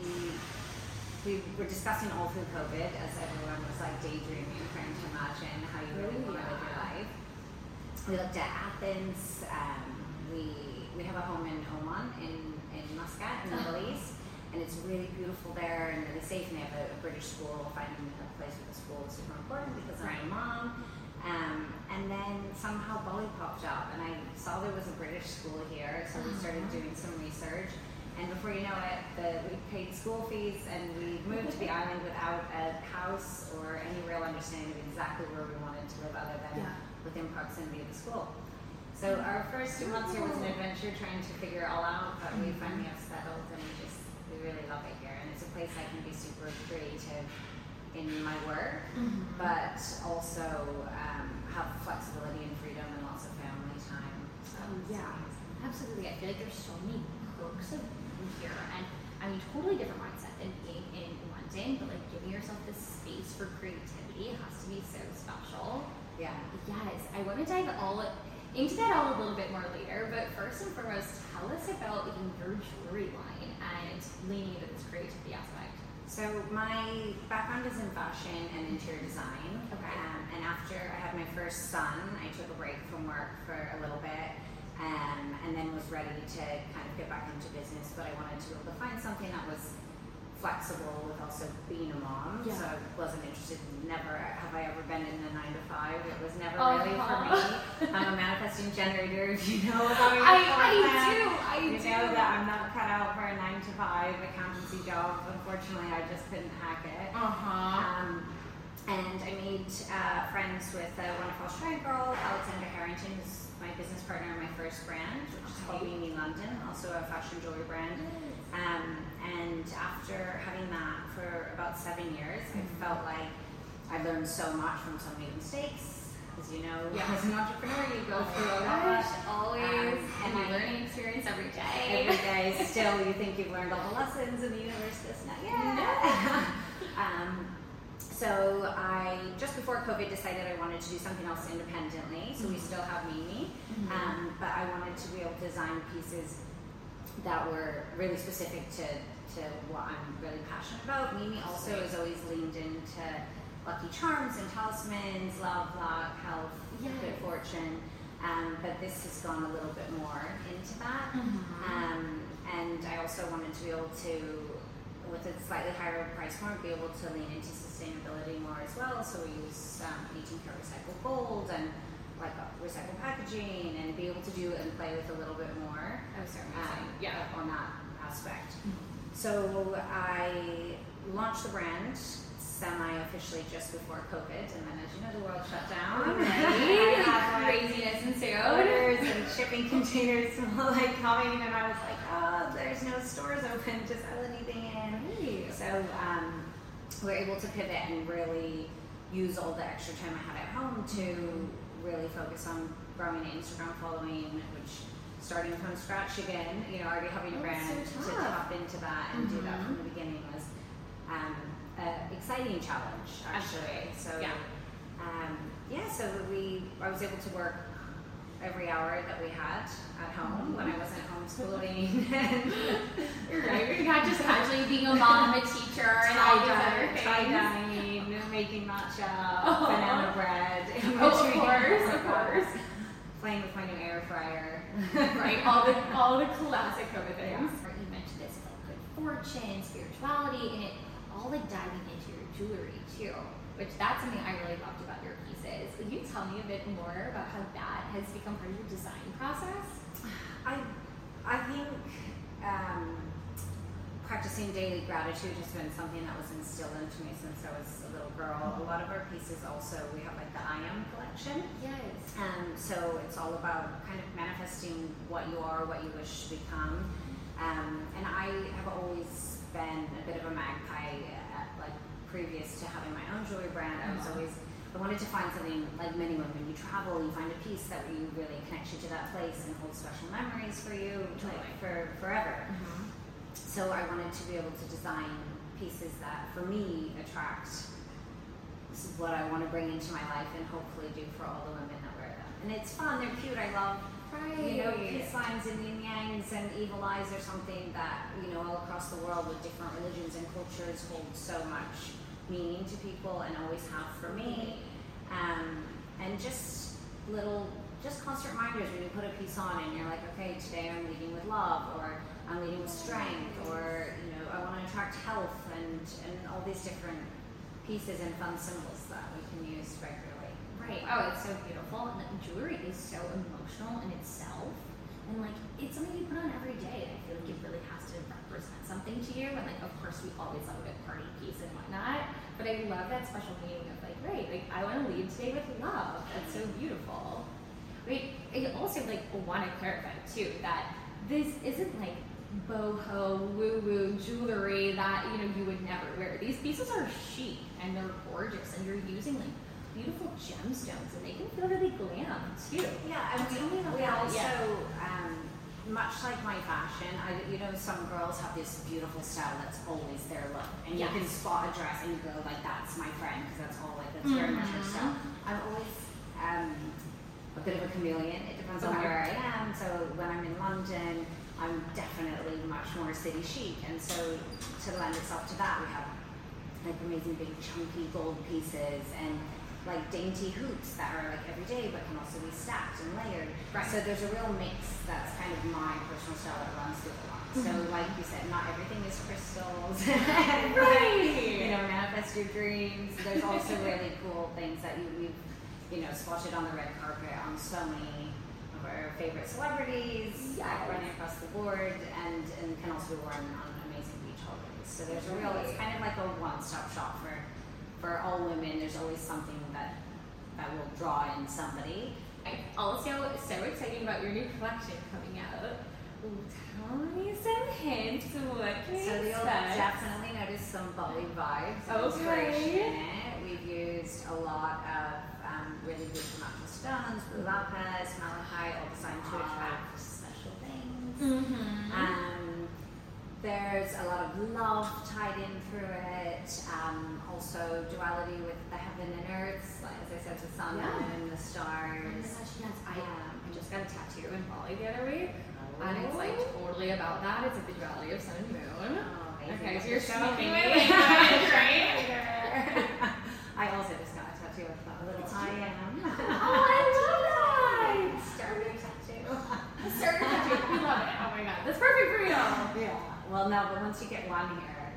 D: we were discussing all through COVID as everyone was like daydreaming, trying to imagine how you really want to live your life. We looked at Athens. Um, we we have a home in Oman in in Muscat in the Middle East, and it's really beautiful there and really safe. And they have a, a British school. Finding a place with a school is super important because I'm a mom. Um, and then somehow Bali popped up, and I saw there was a British school here, so we started
A: Uh-huh.
D: doing some research. And before you know it, the, we paid school fees and we moved to the island without a house or any real understanding of exactly where we wanted to live other than
A: Yeah.
D: within proximity of the school. So our first two months here was an adventure trying to figure it all out, but we finally have settled and we just we really love it here. And it's a place I can be super creative in my work, but also um, have flexibility and freedom and lots of family time. So
A: Oh, yeah. Absolutely. I feel like there's so many perks of being here. And I mean, totally different mindset than being in London, but like giving yourself this space for creativity has to be so special.
D: Yeah.
A: Yes, I want to dive all into that all a little bit more later, but first and foremost, tell us about your jewelry line and leaning into this creativity aspect.
D: So my background is in fashion and interior design.
A: Okay.
D: Um, and after I had my first son, I took a break from work for a little bit, um, and then was ready to kind of get back into business. But I wanted to be able to find something that was flexible with also being a mom.
A: Yeah.
D: So I wasn't interested. In, Never have I ever been in a nine to five. It was never
A: Uh-huh.
D: really for me. I'm a manifesting generator. If you know about
A: I, I do, I
D: you
A: do.
D: know that I'm not cut out for a nine to five accountancy job. Unfortunately, I just couldn't hack it.
A: Uh huh.
D: Um, and I made uh, friends with a wonderful Australian girl, Alexandra Harrington, who's my business partner in my first brand, which is called. Mimi London, also a fashion jewelry brand. Um, and after having that for about seven years, I
A: Mhm.
D: felt like I learned so much from so many mistakes. As you know,
A: Yeah.
D: as an entrepreneur, you go
A: Oh
D: through a
A: my
D: lot.
A: always.
D: Um,
A: and new learning experience every day.
D: Every day, still, you think you've learned all the lessons, and the universe goes, not yet. um, so I just before COVID decided I wanted to do something else independently. So we still have Mimi,
A: Mhm.
D: um, but I wanted to be able to design pieces that were really specific to to what I'm really passionate about. Mimi also has always leaned into lucky charms and talismans, love, luck, health, good fortune. Um, but this has gone a little bit more into that.
A: Mhm.
D: Um, and I also wanted to be able to, with a slightly higher price point, be able to lean into sustainability more as well. So we use um, 18 karat recycled gold and like uh, recycled packaging and be able to do and play with a little bit more
A: Oh, so
D: um.
A: Yeah.
D: on that aspect. So I launched the brand semi-officially just before COVID, and then as you know, the world shut down. I had, like,
A: Craziness ensued.
D: orders and shipping containers like coming, and I was like, oh, there's no stores open to sell anything in. So um, we're able to pivot and really use all the extra time I had at home to really focus on growing an Instagram following, which starting from scratch again, you know, already having a
A: Oh,
D: brand
A: so
D: to tap into that and do that from the beginning was um, an exciting challenge actually. So
A: Yeah.
D: um, yeah, so we I was able to work every hour that we had at home when I wasn't homeschooling and
A: not just casually being a mom, a teacher, and all these other things.
D: tie dyeing, making matcha,
A: Oh.
D: banana bread,
A: Oh, of course, of course.
D: playing with my new air fryer.
A: right, all the all the classic COVID things. You mentioned this like good fortune, spirituality, and it all like diving into your jewelry too. Which that's something I really loved about your pieces. Will you tell me a bit more about how that has become part of your design process?
D: I, I think um, practicing daily gratitude has been something that was instilled into me since I was a little girl. A lot of our pieces also, we have like the I Am collection.
A: Yes.
D: Um, so it's all about kind of manifesting what you are, what you wish to become. Um, and I have always been a bit of a magpie, previous to having my own jewelry brand. I was
A: Mhm.
D: always I wanted to find something like many women. You travel, you find a piece that you really connects you to that place and holds special memories for you, like for forever.
A: Mm-hmm.
D: So I wanted to be able to design pieces that, for me, attract s- what I want to bring into my life and hopefully do for all the women that wear them. And it's fun, they're cute, I love,
A: Right.
D: you know, peace signs and yin yangs and evil eyes are something that, you know, all across the world with different religions and cultures hold so much meaning to people and always have for me. Um, and just little, just constant reminders when you put a piece on and you're like, okay, today I'm leading with love or I'm leading with strength or, you know, I want to attract health and, and all these different pieces and fun symbols that we can use regularly.
A: Right. Oh, it's so beautiful. And jewelry is so emotional in itself. And like, it's something you put on every day. I feel like it really has to represent something to you. And like, of course, we always love a good party piece and whatnot. But I love that special meaning of like, right, like, I want to leave today with love. That's so beautiful. Wait, I also like want to clarify too that this isn't like boho woo woo jewelry that you know you would never wear. These pieces are chic and they're gorgeous, and you're using like beautiful gemstones, and they can feel really glam too.
D: Yeah, and we, we also, um, much like my fashion, I, you know, some girls have this beautiful style that's always their look, and yes. you can spot a dress and you go like, "That's my friend," because that's all like that's mm-hmm. very much her mm-hmm. style. I'm always um, a bit of a chameleon. It depends okay. on where I am. So when I'm in London I'm definitely much more city chic. And so to lend itself to that, we have like amazing big chunky gold pieces and like dainty hoops that are like everyday but can also be stacked and layered. Right. So there's a real mix that's kind of my personal style that runs through a lot. So mm-hmm. like you said, not everything is crystals. right. you know, manifest your dreams. There's also really cool things that you, we've, you know, spotted on the red carpet on so many of our favorite celebrities, yes. running across the board, and, and can also be worn on amazing beach holidays. So there's a real, it's kind of like a one-stop shop for for all women. There's always something that that will draw in somebody.
A: I'm also so excited about your new collection coming out. tell me some hints. What can
D: so you'll definitely notice some Bali vibes. Okay. We've used a lot of um, really good natural stones, blue lapis, malachite, all designed to attract special things. Mm-hmm. Um, there's a lot of love tied in through it. Um, also duality with the heaven and earth, like as I said, the sun yeah. and the stars. Oh
A: gosh, yes, I, um, I just got a tattoo in Bali the other week. Oh. And it's like totally about that. It's like the duality of sun and moon. Oh, okay, so you're showing me right?
D: I also just got a tattoo of a little I am.
A: oh, I love that! Starter tattoo. Starter tattoo. We love it. Oh my god, that's perfect for you.
D: Yeah. Well, no, but once you get one here,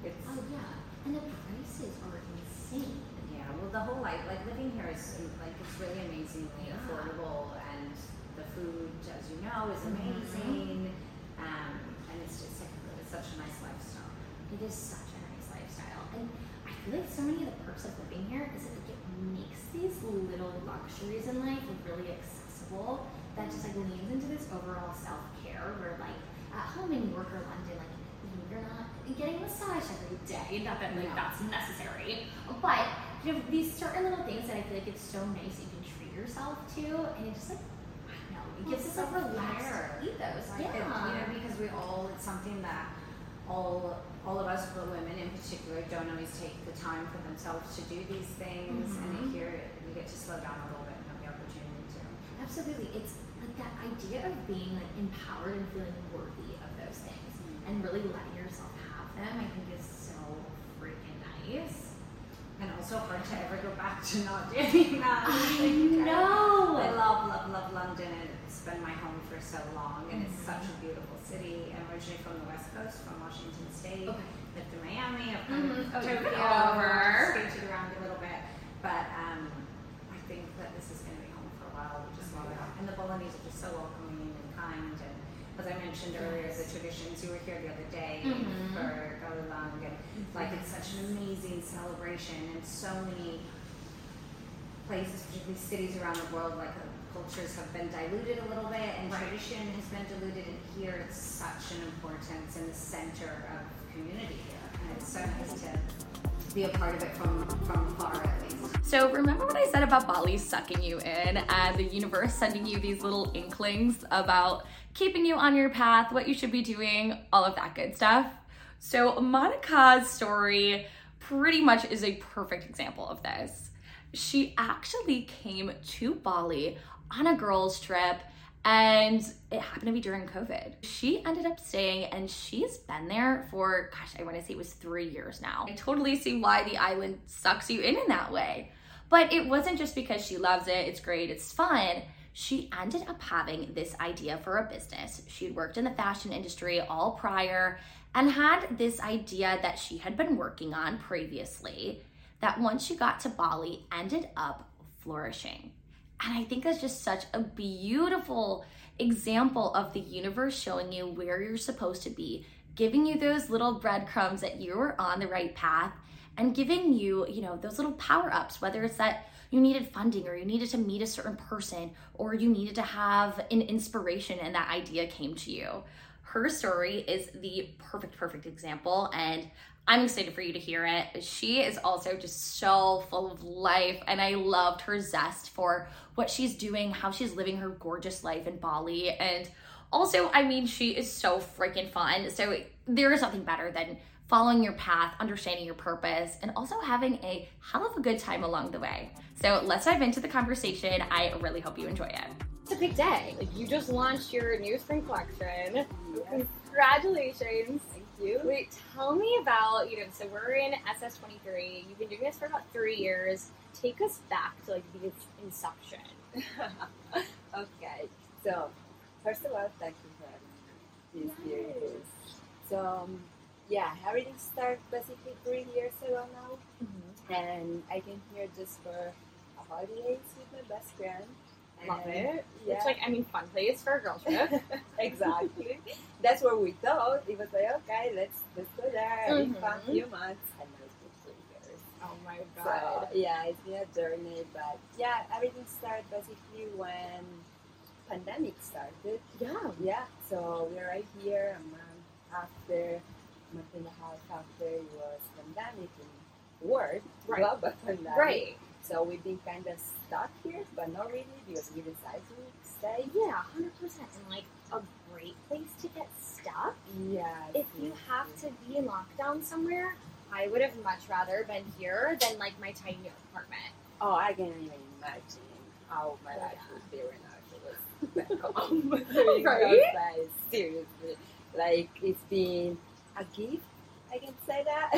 D: it's.
A: Oh yeah, and the prices are insane.
D: Yeah. Well, the whole life, like living here is like it's really amazingly yeah. affordable, and the food, as you know, is mm-hmm. amazing. Mm-hmm. Um, and it's just like it's such a nice lifestyle.
A: It is such a nice lifestyle, and I feel like so many of the perks of living here is that like, it makes these little luxuries in life really accessible that just like leans into this overall self-care where like at home in New York or London, like you're not getting a massage every day. Not that like no. that's necessary. But you know, these certain little things that I feel like it's so nice you can treat yourself to and it just like I don't know, it gives us a relaxed ethos.
D: Like yeah. It, you know, because we all it's something that all all of us, but women in particular, don't always take the time for themselves to do these things. Mm-hmm. And here, we get to slow down a little bit and have the opportunity to.
A: Absolutely, it's like that idea of being like empowered and feeling worthy of those things, mm-hmm. And really letting yourself have them. I think is so freaking nice.
D: And also hard to ever go back to not doing that.
A: I know.
D: I love, love, love London, and it's been my home for so long, and mm-hmm. it's such a beautiful city. I'm originally from the West Coast, from Washington State. Okay. Lived in Miami. I've kind mm-hmm. of oh, Tokyo. Over. Skated around a little bit, but um, I think that this is going to be home for a while. We just love it, and the Balinese are just so welcoming and kind. And as I mentioned earlier, traditions. You were here the other day mm-hmm. for Galungan, and like it's such an amazing celebration, and so many places, particularly cities around the world, like cultures have been diluted a little bit and right. tradition has been diluted and here it's such an importance in the center of community here and it's so nice to be a part of it from from afar at least.
A: So remember what i said about bali sucking you in and the universe sending you these little inklings about keeping you on your path what you should be doing all of that good stuff? So monica's story pretty much is a perfect example of this. She actually came to Bali on a girls' trip and it happened to be during COVID. She ended up staying and she's been there for, gosh, I want to say it was three years now. I totally see why the island sucks you in in that way. But it wasn't just because she loves it, it's great, it's fun. She ended up having this idea for a business. She'd worked in the fashion industry all prior and had this idea that she had been working on previously that once she got to Bali ended up flourishing. And I think that's just such a beautiful example of the universe showing you where you're supposed to be, giving you those little breadcrumbs that you are on the right path and giving you, you know, those little power ups, whether it's that you needed funding or you needed to meet a certain person or you needed to have an inspiration and that idea came to you. Her story is the perfect, perfect example. And I'm excited for you to hear it. She is also just so full of life, and I loved her zest for what she's doing, how she's living her gorgeous life in Bali. And also, I mean, she is so freaking fun. So, there is nothing better than following your path, understanding your purpose, and also having a hell of a good time along the way. So, let's dive into the conversation. I really hope you enjoy it.
E: It's a big day. Like, you just launched your new spring collection. Congratulations you. Wait, tell me about, you know, so we're in SS23. You've been doing this for about three years. Take us back to like the inception.
F: okay, so first of all, thank you for this series. So, um, yeah, everything started basically three years ago now. Mm-hmm. And I came here just for a holidays with my best friend.
E: Love it. Yeah. It's like, I mean, fun place for a girl trip.
F: exactly. That's what we thought. It was like, okay, let's let's go there. Mm-hmm. fun few months, and now it's been three years.
E: Oh my god.
F: So, yeah, it's been a journey, but yeah, everything started basically when pandemic started.
E: Yeah.
F: Yeah. So we're right here a month after, a month and a half after it was pandemic in the world,
E: right.
F: global pandemic.
E: Right.
F: So we've been kind of stuck here, but not really because we decided to stay.
E: Yeah, hundred percent. And like a great place to get stuck.
F: Yeah.
E: If you have to be in lockdown somewhere, I would have much rather been here than like my tiny apartment.
F: Oh, I can't even imagine how my oh, life yeah. would be right now if it was back home. Oh, right? Seriously, like it's been a gift. I can say that.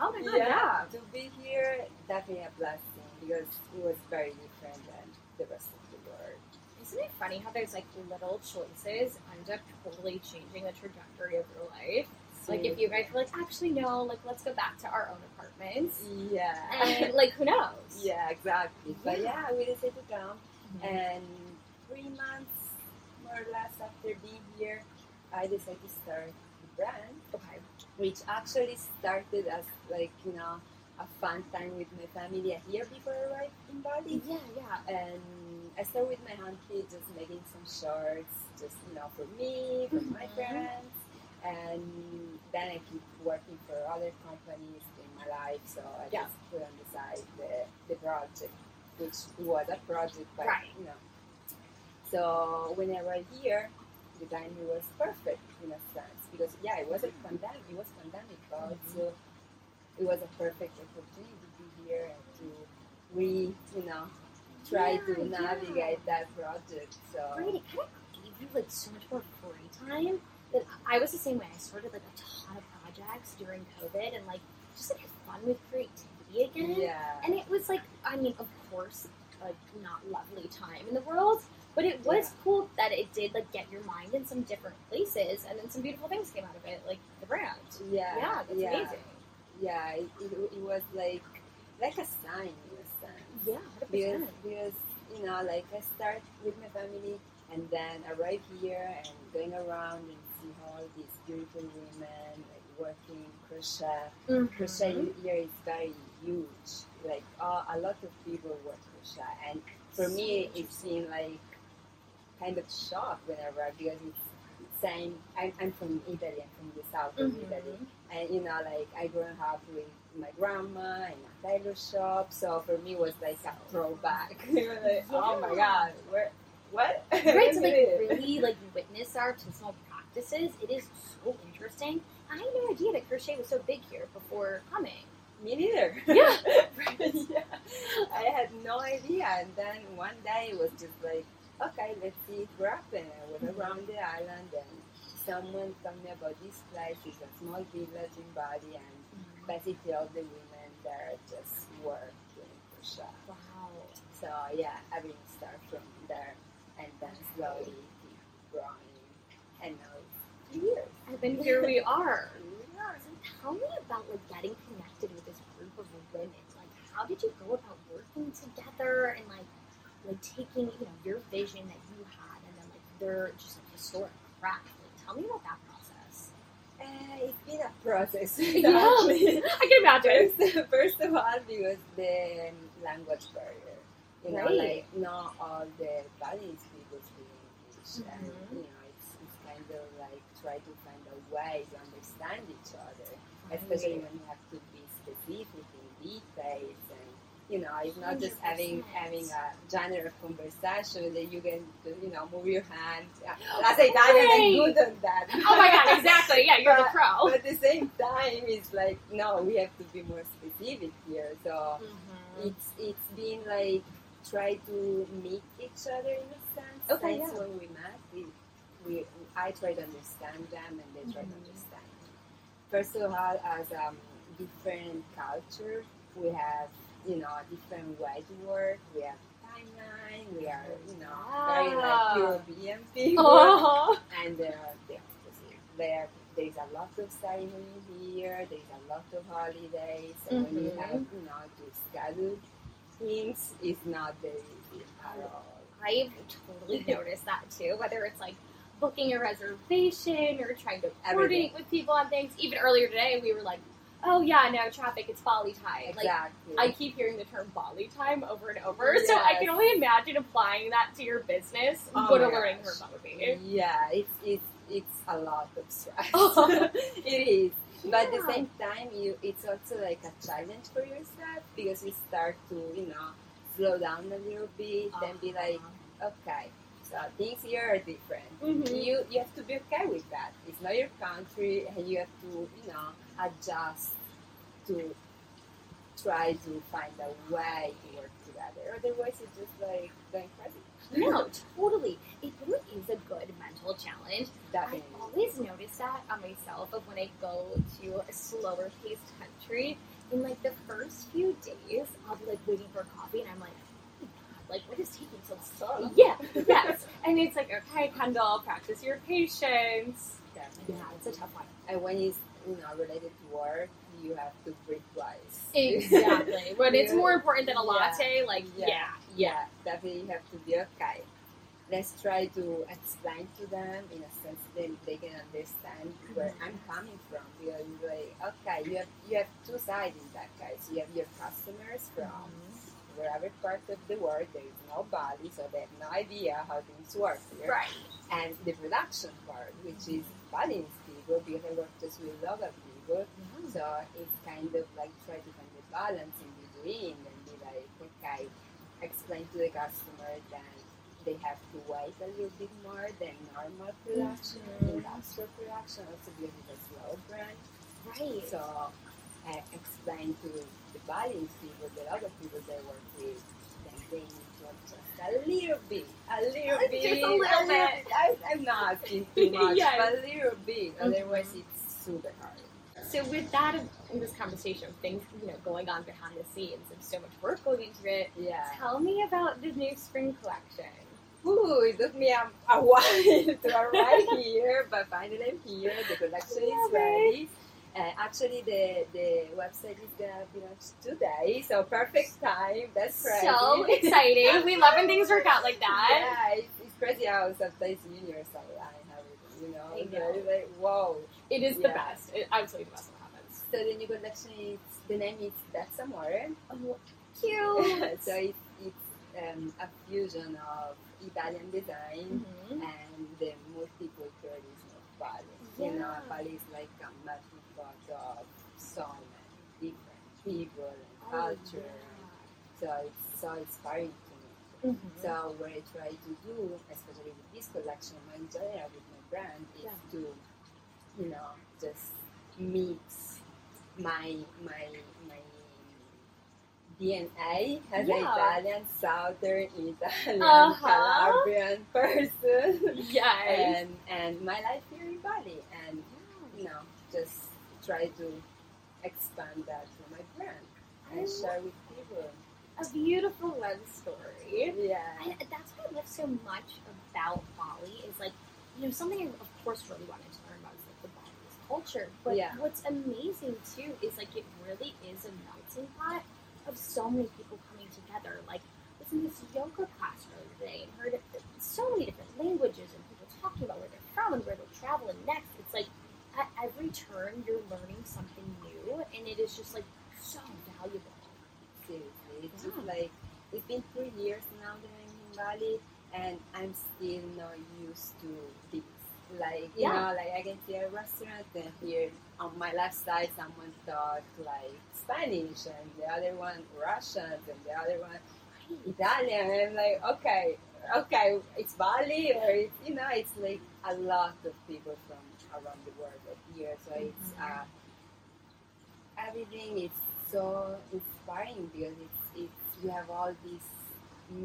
E: oh my god!
F: Yeah, yeah, to be here, definitely a blessing because it was very different than the rest of the world.
E: Isn't it funny how there's like little choices end up totally changing the trajectory of your life? Like if you guys were like, actually no, like let's go back to our own apartments.
F: Yeah.
E: And like who knows?
F: Yeah, exactly. But yeah, we decided to come mm-hmm. and three months more or less after being here, I decided to start the brand.
E: Okay.
F: Which actually started as like, you know, a fun time with my family here before I arrived in Bali.
E: Yeah, yeah.
F: And I started with my auntie just making some shorts, just you know, for me, for mm-hmm. my friends. And then I keep working for other companies in my life, so I yeah. just put on the side the, the project, which was a project, but
E: right.
F: you know. So when I arrived here, the timing was perfect in a sense because yeah, it was a pandemic. It was pandemic, but mm-hmm. so it was a perfect opportunity to be here and to re, you know, try
E: yeah,
F: to navigate yeah. that project. So
E: right, it kind of gave you like so much more free time. That I was the same way. I started like a ton of projects during COVID and like just like had fun with creativity again.
F: Yeah.
E: And it was like, I mean, of course, like not lovely time in the world, but it was yeah. cool that it did like get your mind in some different places, and then some beautiful things came out of it, like the brand.
F: Yeah,
E: yeah, that's
F: yeah.
E: amazing
F: yeah, it, it, it, was like like a sign in a sense.
E: Yeah, 100%.
F: because because you know, like I start with my family and then arrive here and going around and see all these beautiful women like working crochet.
E: Mm-hmm.
F: Crochet here is very huge. Like uh, a lot of people work crochet, and for me, it seemed like kind of shock when I arrived because it's same. I'm, I'm from Italy. I'm from the south of mm-hmm. Italy, and you know, like I grew up with my grandma in a tailor shop. So for me, it was like a throwback. like. Oh my god, where, what?
E: Right to like really like witness our artisanal practices. It is so interesting. I had no idea that crochet was so big here before coming.
F: Me neither.
E: Yeah.
F: yeah. I had no idea. And then one day it was just like, okay, let's see what happens. I went around the island and someone told me about this place. It's a small village in Bali, and mm-hmm. basically all the women there just work doing crochet.
E: Wow.
F: So yeah, everything started from there, and then slowly keep growing, and now years.
E: And then here we are. tell me about like getting connected with this group of women. Like, how did you go about working together and like like taking you know your vision that you had and then like their just like historic craft. Tell me about that process.
F: Uh, it's been a process.
E: Yeah. I can imagine.
F: First, first of all, because the language barrier. You know, like not all the Balinese people speak English, and
E: Mhm.
F: you know, it's, it's kind of like try to find a way to understand each other, especially when you have to be specific in details and. You know, it's not just having having a general conversation that you can, you know, move your hand. As a Italian, I'm good on that.
E: Oh my god, exactly. Yeah, you're the pro.
F: But at the same time, it's like no, we have to be more specific here. So
E: Mhm.
F: it's it's been like try to meet each other in a sense.
E: Okay,
F: Since
E: yeah.
F: when we met, we, we I try to understand them and they try to
E: Mhm.
F: understand. First of all, as um, different culture, we have you know different way to work. We have timeline. We are you know very like
E: Ah.
F: European people
E: Oh.
F: and uh, they are. There, there is a lot of ceremony here. There is a lot of holidays, and when you have mm-hmm. you know to schedule things, it's not very easy at all.
E: I've totally noticed that too. Whether it's like booking a reservation or trying to coordinate with people on things. Even earlier today, we were like, "Oh yeah, no traffic. It's Bali time." Like
F: Exactly.
E: I keep hearing the term Bali time over and over, so I can only imagine applying that to your business.
F: Oh
E: what a learning curve that would be.
F: yeah, it's it's it's a lot of stress.
E: Oh.
F: it is. But at the same time, you it's also like a challenge for yourself because you start to you know slow down a little bit and be like, okay, so things here are different.
E: Mhm.
F: you you have to be okay with that. It's not your country, and you have to you know adjust to try to find a way to work together. Otherwise, it's just like going crazy.
E: No, totally. It really is a good mental challenge. I always notice that on myself of when I go to a slower paced country. In like the first few days, I'll be like waiting for coffee, and I'm like, oh God, like what is taking so slow? Yeah, yes. And it's like, okay, Kendall, practice your patience. Yeah,
F: Definitely.
E: it's a tough one.
F: And when it's you know related to work, you have to breathe twice.
E: Exactly. When it's more important than a
F: Yeah.
E: latte, like
F: Yeah.
E: yeah,
F: yeah, definitely you have to be okay. Let's try to explain to them in a sense that they can understand where mm-hmm. I'm coming from. Because like, okay, you have you have two sides in that case. You have your customers from mm-hmm. wherever part of the world there is nobody, so they have no idea how things work here.
E: right.
F: And the production part, which is Balinese people, because I work just with local people, so it's kind of like try to find the balance in between and be like, okay, explain to the customer that they have to wait a little bit more than normal production,
E: Mhm.
F: industrial production, also because it's a slow brand.
E: Right.
F: So uh, explain to the Balinese people, the other people they work with, then they need to adjust a little bit, a little
E: Just
F: bit,
E: a little bit.
F: I, I'm not asking too much,
E: Yes.
F: but a little bit. Otherwise, it's super hard.
E: So with that in this conversation of things, you know, going on behind the scenes and so much work going into it,
F: Yeah.
E: tell me about the new spring collection.
F: Ooh, it took me a, a while to arrive here, but finally I'm here. The collection is
E: ready. it.
F: Uh, actually, the, the website is gonna be launched today, so perfect time. That's crazy.
E: So exciting. We love when things work out like that.
F: Yeah, it's, it's crazy how sometimes universal line everything, you know.
E: I
F: It's
E: know.
F: like, like, whoa.
E: It is the
F: Yeah.
E: best. It, absolutely the best what happens.
F: So the new collection is the name is That's Amore.
E: Oh, cute.
F: so it's it's um, a fusion of Italian design
E: Mhm.
F: and the multiculturalism of Bali. You know,
E: Yeah.
F: Bali is like a melting of so many different people and
E: Oh,
F: culture. So it's so inspiring to me.
E: Mhm.
F: So what I try to do, especially with this collection, and in general with my brand, is
E: Yeah.
F: to, you know, just mix my my my DNA as
E: Yeah.
F: an Italian, Southern Italian,
E: Uh-huh.
F: Calabrian person,
E: Yes.
F: and and my life here in Bali, and you know, just try to expand that to my brand
E: I
F: and share with people.
E: a beautiful love story.
F: Yeah.
E: And that's what I love so much about Bali is like, you know, something I of course really wanted to learn about is like the Balinese culture. But
F: Yeah.
E: what's amazing too is like it really is a melting pot of so many people coming together. Like was in this yoga class earlier today and heard so many different languages and people talking about where they're from and where they're traveling next. At every turn you're learning something new and it is just like so valuable.
F: Seriously, it's just
E: Yeah.
F: like it's been three years now that I'm in Bali, and I'm still not used to this. Like you
E: Yeah.
F: know, like I can see a restaurant and here on my left side someone talk like Spanish and the other one Russian and the other one Italian. And I'm like, okay, okay, it's Bali or it's you know, it's like a lot of people from around the world here. So it's uh, everything is so inspiring because it's it's you have all this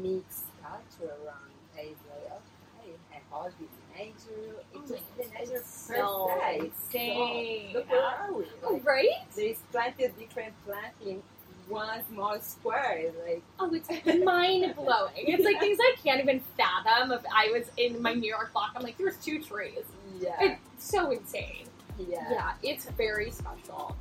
F: mixed culture around. And It's like okay, and all this nature.
E: Oh
F: It's
E: my
F: just the nature
E: so. Insane.
F: So, look where are we? Like,
E: Right?
F: there's plenty of different plants in one small square. It's like
E: Oh, it's mind blowing. It's like things I can't even fathom. If I was in my New York block, I'm like, there's two trees.
F: yeah,
E: It's so insane.
F: Yeah.
E: Yeah, it's very special.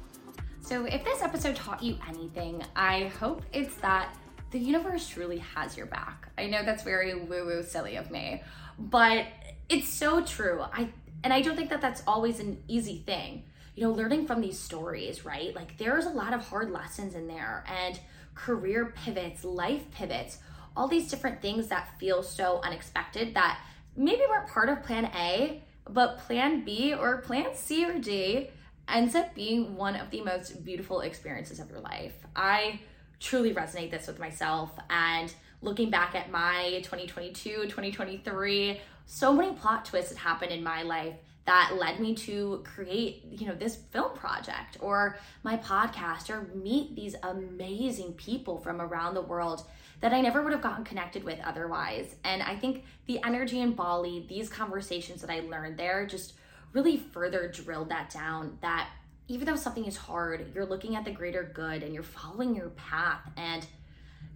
A: So, if this episode taught you anything, I hope it's that the universe truly has your back. I know that's very woo woo silly of me, but it's so true. I and I don't think that that's always an easy thing. You know, learning from these stories, right? Like there's a lot of hard lessons in there and career pivots, life pivots, all these different things that feel so unexpected that maybe weren't part of plan A, but plan B or plan C or D ends up being one of the most beautiful experiences of your life. I truly resonate this with myself and looking back at my 2022, 2023, so many plot twists happened in my life that led me to create, you know, this film project or my podcast or meet these amazing people from around the world that I never would have gotten connected with otherwise. And I think the energy in Bali, these conversations that I learned there just really further drilled that down that even though something is hard, you're looking at the greater good and you're following your path and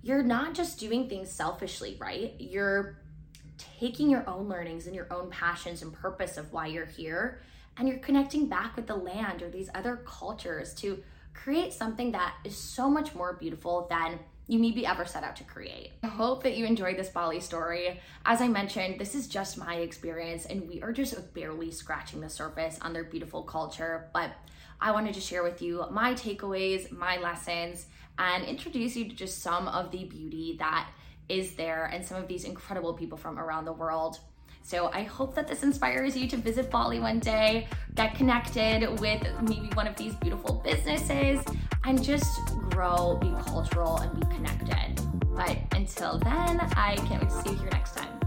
A: you're not just doing things selfishly, right? You're taking your own learnings and your own passions and purpose of why you're here and you're connecting back with the land or these other cultures to create something that is so much more beautiful than you maybe ever set out to create. I hope that you enjoyed this Bali story. As I mentioned, this is just my experience and we are just barely scratching the surface on their beautiful culture, but I wanted to share with you my takeaways, my lessons, and introduce you to just some of the beauty that is there and some of these incredible people from around the world. So I hope that this inspires you to visit Bali one day, get connected with maybe one of these beautiful businesses, and just grow, be cultural, and be connected. But until then, I can't wait to see you here next time.